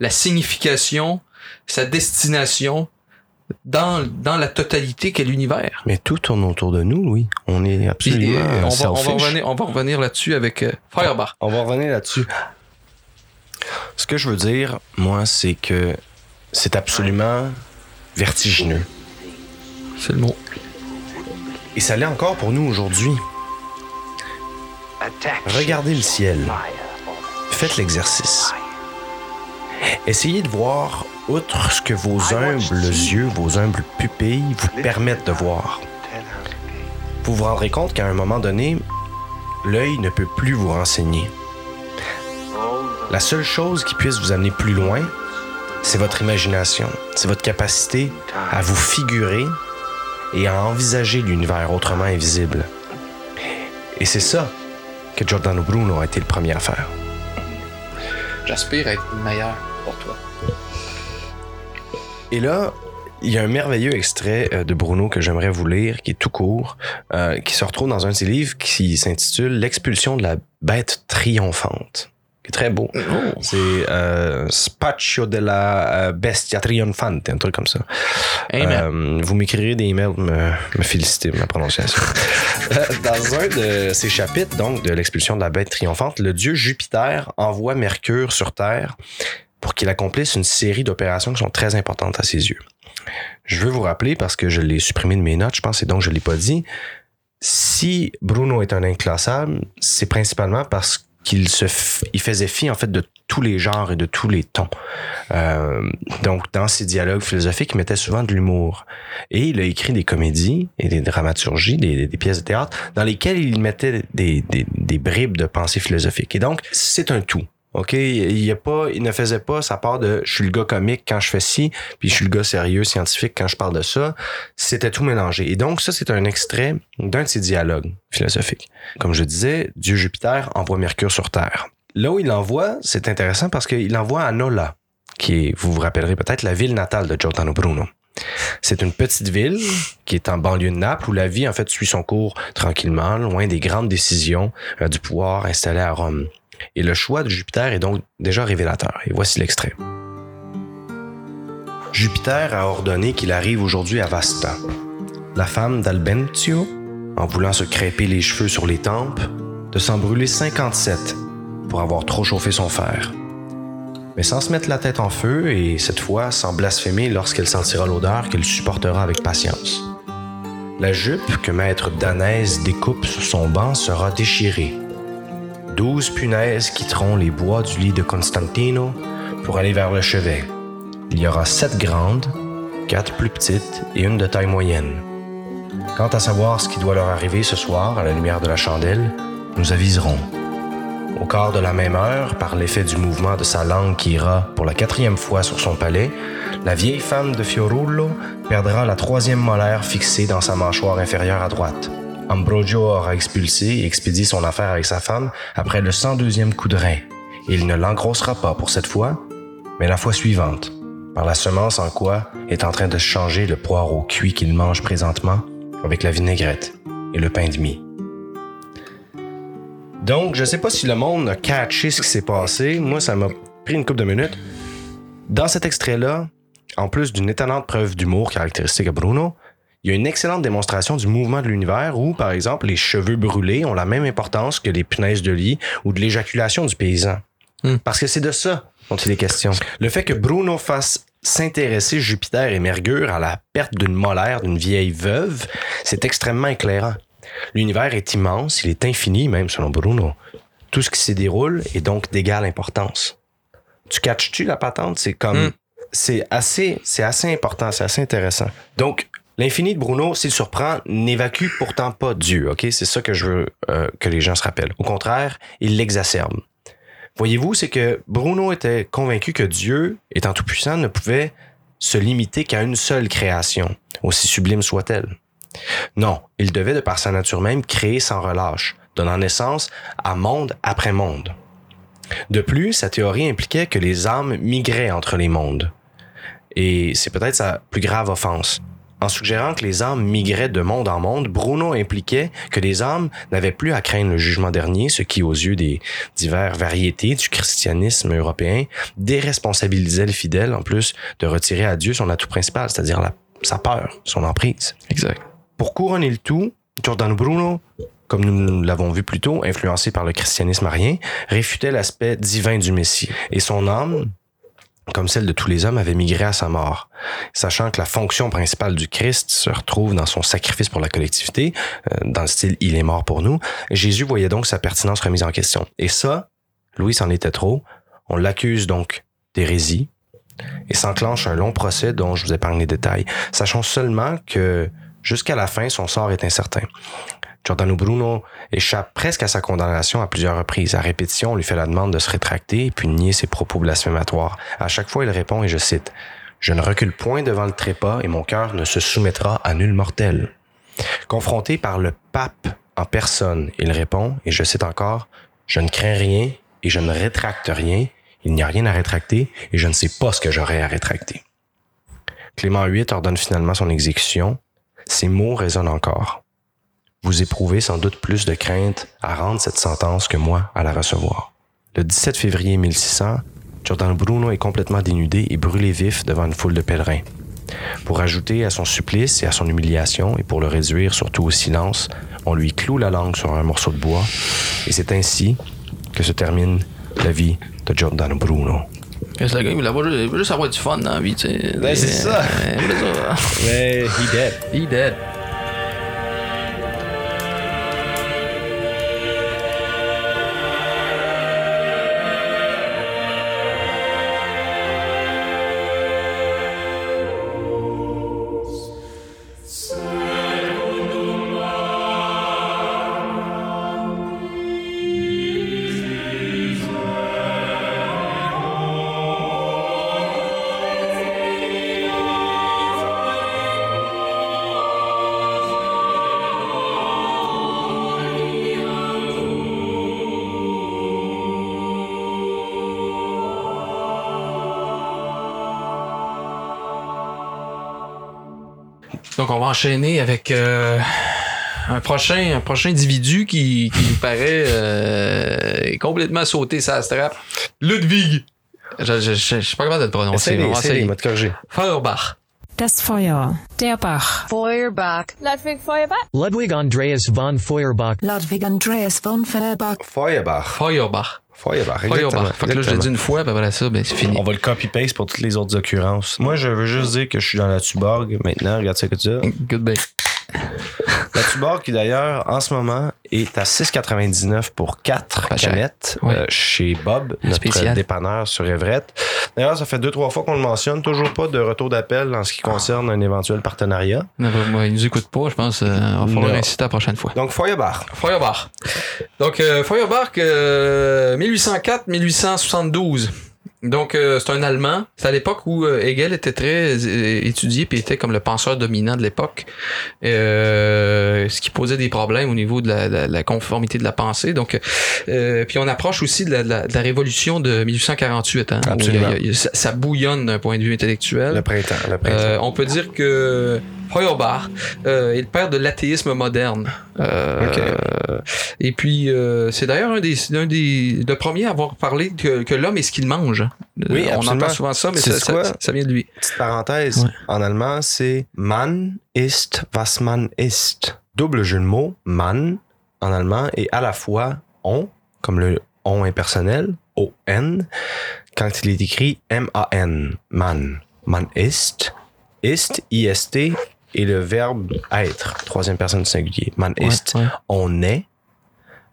la signification, sa destination dans, dans la totalité qu'est l'univers. Mais tout tourne autour de nous, oui. On est absolument on, va, on, va revenir, on va revenir là-dessus avec euh, Feuerbach. On va revenir là-dessus. Ce que je veux dire, moi, c'est que c'est absolument vertigineux. C'est le mot. Et ça l'est encore pour nous aujourd'hui. Regardez le ciel. Faites l'exercice. Essayez de voir outre ce que vos humbles yeux, vos humbles pupilles vous permettent de voir. Vous vous rendrez compte qu'à un moment donné, l'œil ne peut plus vous renseigner. La seule chose qui puisse vous amener plus loin, c'est votre imagination, c'est votre capacité à vous figurer et à envisager l'univers autrement invisible. Et c'est ça que Giordano Bruno a été le premier à faire. J'aspire à être meilleur pour toi. Et là, il y a un merveilleux extrait euh, de Bruno que j'aimerais vous lire, qui est tout court, euh, qui se retrouve dans un de ses livres qui s'intitule L'expulsion de la bête triomphante. Qui est très beau. C'est euh, Spaccio della euh, Bestia Trionfante, un truc comme ça. Euh, vous m'écrirez des emails me, me féliciter de ma prononciation. Euh, Dans un de ces chapitres, donc, de l'expulsion de la bête triomphante, le dieu Jupiter envoie Mercure sur Terre pour qu'il accomplisse une série d'opérations qui sont très importantes à ses yeux. Je veux vous rappeler, parce que je l'ai supprimé de mes notes, je pense, et donc je ne l'ai pas dit, si Bruno est un inclassable, c'est principalement parce qu'il se il faisait fi en fait de tous les genres et de tous les tons. Euh, donc dans ses dialogues philosophiques, il mettait souvent de l'humour et il a écrit des comédies et des dramaturgies, des, des pièces de théâtre dans lesquelles il mettait des, des bribes de pensée philosophique. Et donc c'est un tout. OK, il ne faisait pas sa part de je suis le gars comique quand je fais ci, puis je suis le gars sérieux scientifique quand je parle de ça. C'était tout mélangé. Et donc ça c'est un extrait d'un de ses dialogues philosophiques. Comme je disais, Dieu Jupiter envoie Mercure sur Terre. Là où il l'envoie, c'est intéressant parce qu'il l'envoie à Nola, qui vous vous rappellerez peut-être, la ville natale de Giordano Bruno. C'est une petite ville qui est en banlieue de Naples où la vie en fait suit son cours tranquillement, loin des grandes décisions euh, du pouvoir installé à Rome. Et le choix de Jupiter est donc déjà révélateur. Et voici l'extrait. Jupiter a ordonné qu'il arrive aujourd'hui à Vasta. La femme d'Albentio, en voulant se crêper les cheveux sur les tempes, de s'en brûler 57 pour avoir trop chauffé son fer. Mais sans se mettre la tête en feu et cette fois sans blasphémer lorsqu'elle sentira l'odeur qu'elle supportera avec patience. La jupe que maître Danèse découpe sur son banc sera déchirée. Douze punaises quitteront les bois du lit de Constantino pour aller vers le chevet. Il y aura sept grandes, quatre plus petites et une de taille moyenne. Quant à savoir ce qui doit leur arriver ce soir à la lumière de la chandelle, nous aviserons. Au quart de la même heure, par l'effet du mouvement de sa langue qui ira pour la quatrième fois sur son palais, la vieille femme de Fiorullo perdra la troisième molaire fixée dans sa mâchoire inférieure à droite. Ambrogio aura expulsé et expédié son affaire avec sa femme après le 102e coup de rein. Il ne l'engrossera pas pour cette fois, mais la fois suivante, par la semence en quoi est en train de changer le poireau cuit qu'il mange présentement avec la vinaigrette et le pain de mie. Donc, je sais pas si le monde a catché ce qui s'est passé. Moi, ça m'a pris une couple de minutes. Dans cet extrait-là, en plus d'une étonnante preuve d'humour caractéristique à Bruno, il y a une excellente démonstration du mouvement de l'univers où, par exemple, les cheveux brûlés ont la même importance que les punaises de lit ou de l'éjaculation du paysan. Hmm. Parce que c'est de ça dont il est question. Le fait que Bruno fasse s'intéresser Jupiter et Mercure à la perte d'une molaire d'une vieille veuve, c'est extrêmement éclairant. L'univers est immense, il est infini même selon Bruno. Tout ce qui s'y déroule est donc d'égale importance. Tu catches-tu la patente? C'est comme... Mm. C'est assez, c'est assez important, c'est assez intéressant. Donc, l'infini de Bruno, s'il surprend, n'évacue pourtant pas Dieu, ok? C'est ça que je veux euh, que les gens se rappellent. Au contraire, il l'exacerbe. Voyez-vous, c'est que Bruno était convaincu que Dieu, étant tout-puissant, ne pouvait se limiter qu'à une seule création, aussi sublime soit-elle. Non, il devait, de par sa nature même, créer sans relâche, donnant naissance à monde après monde. De plus, sa théorie impliquait que les âmes migraient entre les mondes. Et c'est peut-être sa plus grave offense. En suggérant que les âmes migraient de monde en monde, Bruno impliquait que les âmes n'avaient plus à craindre le jugement dernier, ce qui, aux yeux des diverses variétés du christianisme européen, déresponsabilisait les fidèles, en plus de retirer à Dieu son atout principal, c'est-à-dire sa peur, son emprise. Exact. Pour couronner le tout, Giordano Bruno, comme nous l'avons vu plus tôt, influencé par le christianisme arien, réfutait l'aspect divin du Messie. Et son âme, comme celle de tous les hommes, avait migré à sa mort. Sachant que la fonction principale du Christ se retrouve dans son sacrifice pour la collectivité, euh, dans le style Il est mort pour nous, Jésus voyait donc sa pertinence remise en question. Et ça, Louis s'en était trop. On l'accuse donc d'hérésie et s'enclenche un long procès dont je vous épargne les détails. Sachons seulement que jusqu'à la fin, son sort est incertain. Giordano Bruno échappe presque à sa condamnation à plusieurs reprises. À répétition, on lui fait la demande de se rétracter puis de nier ses propos blasphématoires. À chaque fois, il répond, et je cite, Je ne recule point devant le trépas et mon cœur ne se soumettra à nul mortel. Confronté par le pape en personne, il répond, et je cite encore, Je ne crains rien et je ne rétracte rien. Il n'y a rien à rétracter et je ne sais pas ce que j'aurai à rétracter. Clément VIII ordonne finalement son exécution. Ces mots résonnent encore. Vous éprouvez sans doute plus de crainte à rendre cette sentence que moi à la recevoir. Le 17 février 1600, Giordano Bruno est complètement dénudé et brûlé vif devant une foule de pèlerins. Pour ajouter à son supplice et à son humiliation, et pour le réduire surtout au silence, on lui cloue la langue sur un morceau de bois, et c'est ainsi que se termine la vie de Giordano Bruno. Parce que le gars, il voulait juste avoir du fun dans la vie, tu sais. Ben, c'est ça. Mais he dead. He dead. Donc, on va enchaîner avec euh, un prochain un prochain individu qui, qui nous paraît euh, complètement sauter sa strap. Ludwig. Je, je, je, je suis pas capable de le prononcer. Va te. Feuerbach. Das Feuer. Der Bach. Feuerbach. Ludwig Feuerbach. Ludwig Andreas von Feuerbach. Ludwig Andreas von Feuerbach. Feuerbach. Feuerbach. Feuerbach. Feuerbach. Fait que là, je l'ai dit une fois, puis après ça, ben, c'est fini. On va le copy-paste pour toutes les autres occurrences. Moi, je veux juste dire que je suis dans la Tuborg maintenant. Regarde ça que tu as. Good bay. La Tuborg, qui d'ailleurs, en ce moment, est à 6,99 pour 4 Pas canettes euh, chez Bob, notre Spécial. dépanneur sur Everett. D'ailleurs, ça fait deux, trois fois qu'on le mentionne. Toujours pas de retour d'appel en ce qui concerne un éventuel partenariat. Non, bah, moi, il nous écoute pas, je pense. euh, on va falloir Non. inciter la prochaine fois. Donc, Feuerbach. Feuerbach. Donc, euh, Feuerbach, euh, 1804-1872. Donc, euh, c'est un Allemand. C'est à l'époque où euh, Hegel était très euh, étudié puis était comme le penseur dominant de l'époque. Euh, ce qui posait des problèmes au niveau de la, la- la conformité de la pensée. Donc, euh, puis on approche aussi de la, de la- de la révolution de 1848. Hein, Absolument. il y a- il y a- ça, ça bouillonne d'un point de vue intellectuel. Le printemps. Le printemps. Euh, on peut dire que Feuerbach euh, est le père de l'athéisme moderne. Euh. Et puis, euh, c'est d'ailleurs un des, un des le premier à avoir parlé que, que l'homme est ce qu'il mange. Oui, Euh, on absolument. entend souvent ça, mais ça, ça, ça vient de lui. Petite parenthèse, Ouais. en allemand, c'est man ist, was man ist. Double jeu de mots, man, en allemand, et à la fois on, comme le on impersonnel, O-N, quand il est écrit M-A-N, man. Man ist, ist, I-S-T, et le verbe être, troisième personne du singulier. Man Ouais, ist, ouais. on est,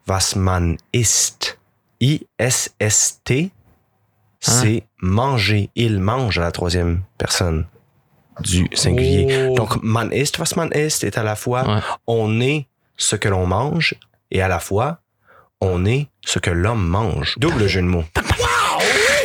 was man ist. I-S-S-T, c'est manger. Il mange à la troisième personne du singulier. Oh. Donc, man ist, was man ist, est à la fois Ouais. on est ce que l'on mange et à la fois on est ce que l'homme mange. Double jeu de mots.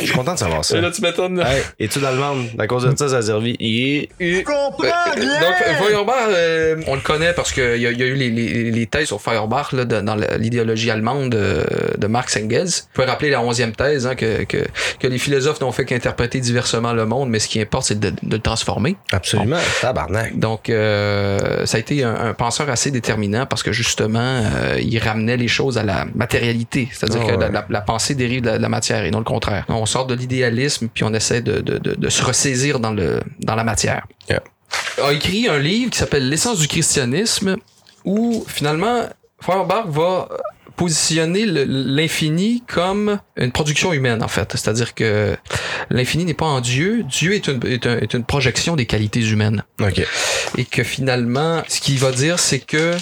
Je suis content de savoir ça. tu m'étonnes. Hey, étude allemande, à cause de ça, ça a servi. Et- Et- Donc, Feuerbach, euh, on le connaît parce qu'il y, y a eu les, les, les thèses sur Feuerbach là, de- dans l'idéologie allemande de, de Marx Engels. Vous pouvez rappeler la onzième thèse hein, que, que, que les philosophes n'ont fait qu'interpréter diversement le monde, mais ce qui importe, c'est de, de le transformer. Absolument, tabarnak. Donc, euh, ça a été un, un penseur assez déterminant parce que justement, euh, il ramenait les choses à la matérialité. C'est-à-dire Ah que la, la- la pensée dérive de la, de la matière et non le contraire. On sort de l'idéalisme puis on essaie de, de, de, de se ressaisir dans, le, dans la matière. Yeah. A écrit un livre qui s'appelle L'essence du christianisme où finalement, Feuerbach va positionner l'infini comme une production humaine en fait. C'est-à-dire que l'infini n'est pas en Dieu. Dieu est une, est un- est une projection des qualités humaines et que finalement, ce qu'il va dire, c'est que,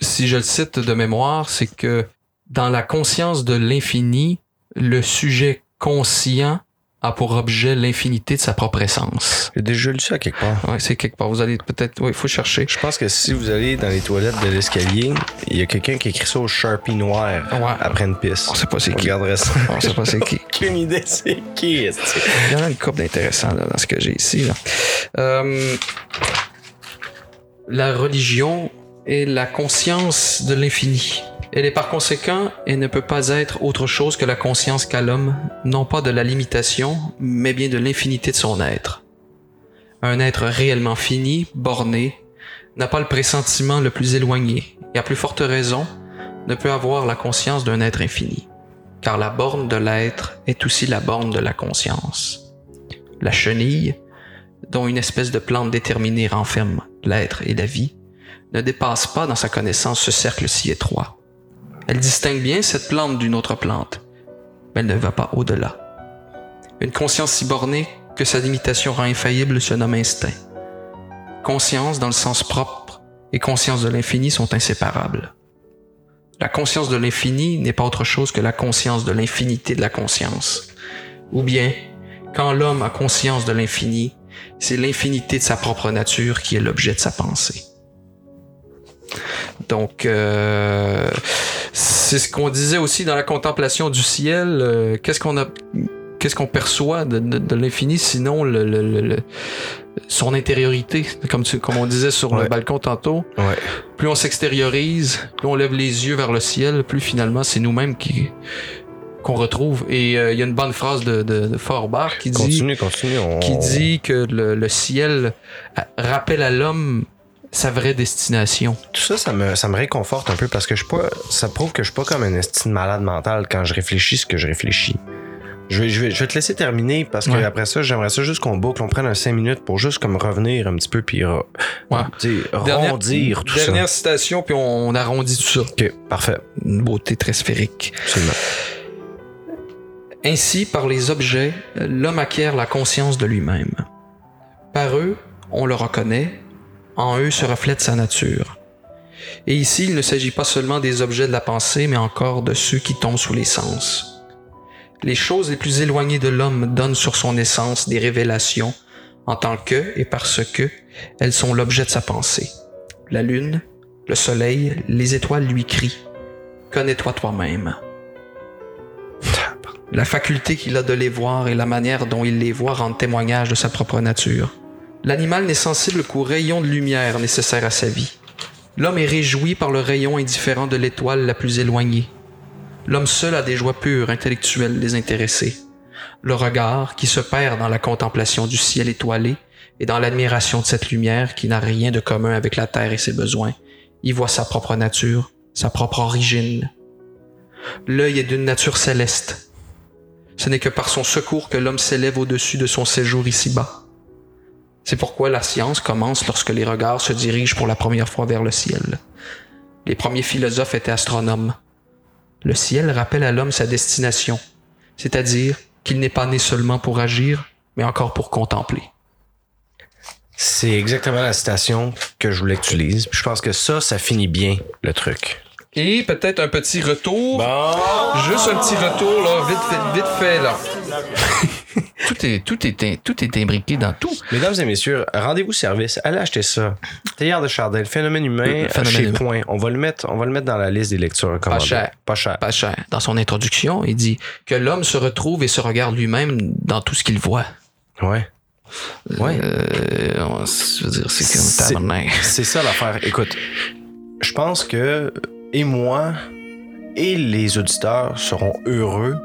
si je le cite de mémoire, c'est que dans la conscience de l'infini, le sujet conscient a pour objet l'infinité de sa propre essence. J'ai déjà lu ça quelque part. Ouais, c'est quelque part. Vous allez peut-être, oui, il faut chercher. Je pense que si vous allez dans les toilettes de l'escalier, il y a quelqu'un qui écrit ça au Sharpie noir Ouais. après une piste. On sait pas c'est qui. regarderait ça. On sait pas c'est qui. Aucune idée c'est qui. Il y en a une couple d'intéressants dans ce que j'ai ici. là. Euh, la religion est la conscience de l'infini. Elle est par conséquent et ne peut pas être autre chose que la conscience qu'a l'homme, non pas de la limitation, mais bien de l'infinité de son être. Un être réellement fini, borné, n'a pas le pressentiment le plus éloigné, et à plus forte raison, ne peut avoir la conscience d'un être infini. car la borne de l'être est aussi la borne de la conscience. La chenille, dont une espèce de plante déterminée renferme l'être et la vie, ne dépasse pas dans sa connaissance ce cercle si étroit. Elle distingue bien cette plante d'une autre plante, mais elle ne va pas au-delà. Une conscience si bornée que sa limitation rend infaillible se nomme instinct. Conscience dans le sens propre et conscience de l'infini sont inséparables. La conscience de l'infini n'est pas autre chose que la conscience de l'infinité de la conscience. Ou bien, quand l'homme a conscience de l'infini, c'est l'infinité de sa propre nature qui est l'objet de sa pensée. Donc, euh, c'est ce qu'on disait aussi dans la contemplation du ciel. euh, qu'est-ce qu'on a, qu'est-ce qu'on perçoit de, de- de l'infini, sinon le, le- le- le- son intériorité, comme, tu- comme on disait sur le balcon tantôt. Ouais. Plus on s'extériorise, plus on lève les yeux vers le ciel, plus finalement c'est nous-mêmes qui qu'on retrouve. Et euh, il y a une bonne phrase de, de, de qui dit Continue, continue. on- qui dit que le, le ciel rappelle à l'homme sa vraie destination. Tout ça, ça me, ça me réconforte un peu parce que je suis pas, ça prouve que je suis pas comme un estime malade mental quand je réfléchis ce que je réfléchis. Je vais, je vais, je vais te laisser terminer parce que Ouais. après ça, j'aimerais ça juste qu'on boucle, on prenne un 5 minutes pour juste comme revenir un petit peu puis Ouais. tu sais, rondir tout dernière citation, puis on, on arrondit tout ça. ça. Ok, parfait. Une beauté très sphérique. Absolument. Ainsi, par les objets, l'homme acquiert la conscience de lui-même. Par eux, on le reconnaît, en eux se reflète sa nature. Et ici, il ne s'agit pas seulement des objets de la pensée, mais encore de ceux qui tombent sous les sens. Les choses les plus éloignées de l'homme donnent sur son essence des révélations, en tant que et parce que elles sont l'objet de sa pensée. La lune, le soleil, les étoiles lui crient Connais-toi toi-même. La faculté qu'il a de les voir et la manière dont il les voit rendent témoignage de sa propre nature. L'animal n'est sensible qu'au rayon de lumière nécessaire à sa vie. L'homme est réjoui par le rayon indifférent de l'étoile la plus éloignée. L'homme seul a des joies pures, intellectuelles, désintéressées. Le regard, qui se perd dans la contemplation du ciel étoilé et dans l'admiration de cette lumière qui n'a rien de commun avec la terre et ses besoins, y voit sa propre nature, sa propre origine. L'œil est d'une nature céleste. Ce n'est que par son secours que l'homme s'élève au-dessus de son séjour ici-bas. C'est pourquoi la science commence lorsque les regards se dirigent pour la première fois vers le ciel. Les premiers philosophes étaient astronomes. Le ciel rappelle à l'homme sa destination, c'est-à-dire qu'il n'est pas né seulement pour agir, mais encore pour contempler. C'est exactement la citation que je voulais que tu lises. Je pense que ça, ça finit bien le truc. Et peut-être un petit retour. Juste un petit retour, là, vite fait, vite fait, là. tout, est, tout, est, tout est imbriqué dans tout. Mesdames et messieurs, rendez-vous service. Allez acheter ça. Théâtre de Chardin, phénomène humain, Le phénomène chez humain. Point. On va le mettre, on va le mettre dans la liste des lectures recommandées. cher. Pas cher. Pas cher. Dans son introduction, il dit que l'homme se retrouve et se regarde lui-même dans tout ce qu'il voit. Ouais. Ouais. Euh, on- je veux dire, c'est comme. C'est ça l'affaire. Écoute, je pense que et moi et les auditeurs seront heureux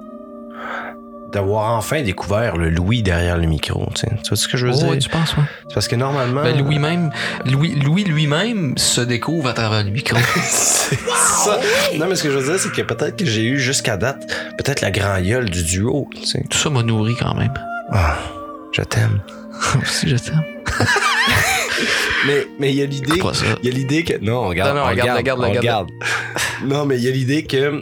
d'avoir enfin découvert le Louis derrière le micro. Tu, sais. Tu vois ce que je veux Oh, dire? tu penses, ouais. C'est parce que normalement. Ben, Louis même, Louis, Louis lui-même se découvre à travers le micro. c'est ça. Non, mais ce que je veux dire, c'est que peut-être que j'ai eu jusqu'à date, peut-être la grand gueule du duo. Tu sais. Tout ça m'a nourri quand même. Ah, je t'aime. si je t'aime. Mais mais il y a l'idée, il y a l'idée que non, regarde, Non, non, on regarde, regarde, regarde. non, mais il y a l'idée que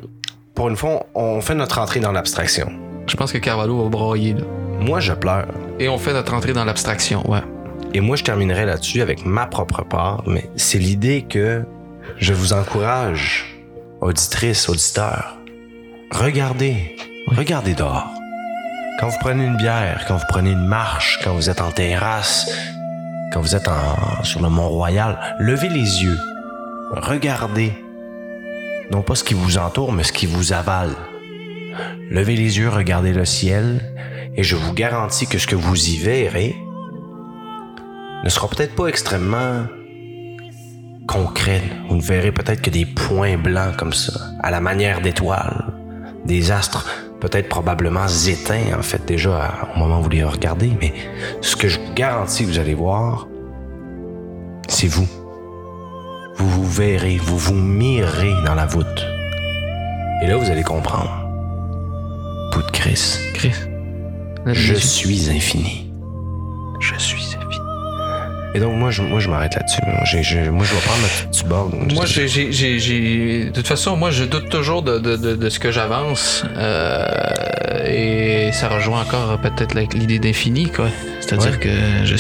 pour une fois, on fait notre entrée dans l'abstraction. Je pense que Carvalho va broyer, là. Moi, je pleure. Et on fait notre entrée dans l'abstraction, ouais. Et moi, je terminerai là-dessus avec ma propre part, mais c'est l'idée que je vous encourage, auditrices, auditeurs, regardez, regardez dehors. Quand vous prenez une bière, quand vous prenez une marche, quand vous êtes en terrasse, quand vous êtes en- sur le Mont-Royal, levez les yeux, regardez. Non pas ce qui vous entoure, mais ce qui vous avale. Levez les yeux, regardez le ciel, et je vous garantis que ce que vous y verrez ne sera peut-être pas extrêmement concret. Vous ne verrez peut-être que des points blancs comme ça, à la manière d'étoiles, des astres peut-être probablement éteints en fait déjà au moment où vous les regardez, mais ce que je vous garantis que vous allez voir, c'est vous. Vous vous verrez, vous vous mirerez dans la voûte. Et là, vous allez comprendre. Chris. Chris. Je suis infini. Je suis infini. Et donc, moi, je, moi, je m'arrête là-dessus. Moi, j'ai- moi, je vais prendre ma petite bord. Moi, j'ai, j'ai, j'ai, j'ai- de toute façon, moi, je doute toujours de, de, de, de ce que j'avance. Euh, et ça rejoint encore peut-être l'idée d'infini, quoi. C'est-à-dire Ouais. que je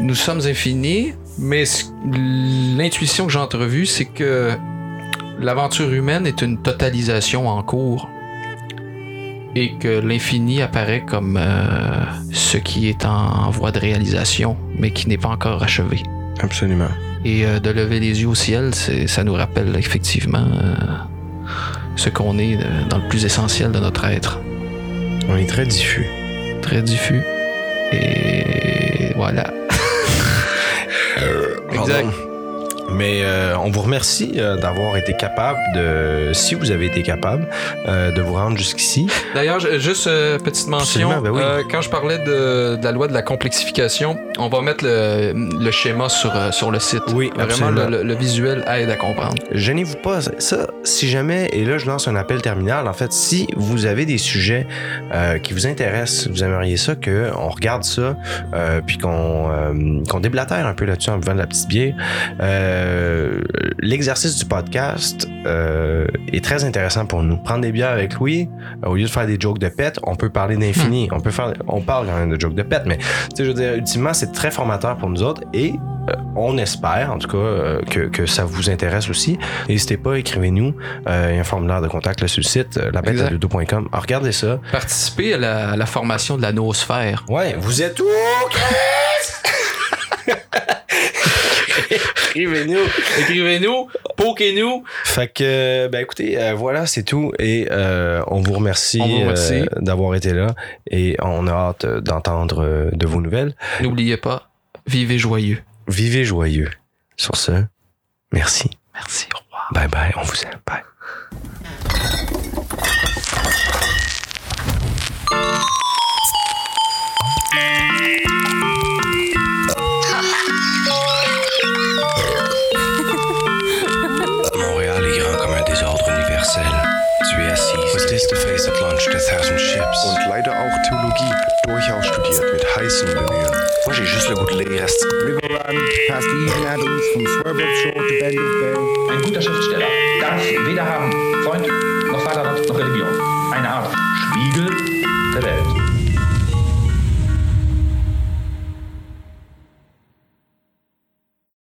nous sommes infinis, mais l'intuition que j'ai entrevue, c'est que l'aventure humaine est une totalisation en cours. Et que l'infini apparaît comme euh, ce qui est en voie de réalisation, mais qui n'est pas encore achevé. Absolument. Et euh, de lever les yeux au ciel, c'est, ça nous rappelle effectivement euh, ce qu'on est euh, dans le plus essentiel de notre être. On est très diffus. Très diffus. Et voilà. exact. Pardon. Mais euh, on vous remercie euh, d'avoir été capable de, si vous avez été capable, euh, de vous rendre jusqu'ici. D'ailleurs, juste euh, petite mention, ben oui. euh, quand je parlais de, de la loi de la complexification, on va mettre le, le schéma sur, euh, sur le site. Oui, Vraiment, absolument. le, le- le visuel aide à comprendre. Gênez-vous pas. Ça, si jamais, et là je lance un appel terminal, en fait, si vous avez des sujets euh, qui vous intéressent, vous aimeriez ça, qu'on regarde ça, euh, puis qu'on euh, qu'on déblatère un peu là-dessus en buvant de la petite bière, euh, l'exercice du podcast euh, est très intéressant pour nous. Prendre des bières avec Louis, euh, au lieu de faire des jokes de pète, on peut parler d'infini. On peut faire, on parle quand même de jokes de pète, mais tu sais, je veux dire, ultimement, c'est très formateur pour nous autres et euh, on espère, en tout cas, euh, que, que ça vous intéresse aussi. N'hésitez pas, écrivez-nous. Euh, il y a un formulaire de contact là, sur le site, euh, Exact. lapetlaludo.com. Ah, regardez ça. À la, à la formation de la noosphère. Ouais, vous êtes où, Chris? Écrivez-nous. Écrivez-nous, poquez-nous. Fait que, ben écoutez, euh, voilà, c'est tout. Et euh, on vous remercie, euh, d'avoir été là. Et on a hâte euh, d'entendre euh, de vos nouvelles. N'oubliez pas, vivez joyeux. Vivez joyeux. Sur ce, merci. Merci, au revoir. Bye bye, on vous aime. Bye. Und leider auch Theologie durchaus studiert mit heißen Bemühen. Moi, j'ai juste le goût de lire. esti. River run past Eden Adams from Swerve Shore to Bendel Bay. Ein guter Schriftsteller darf weder haben Freund noch Vaterland noch Religion. Eine Art Spiegel der Welt.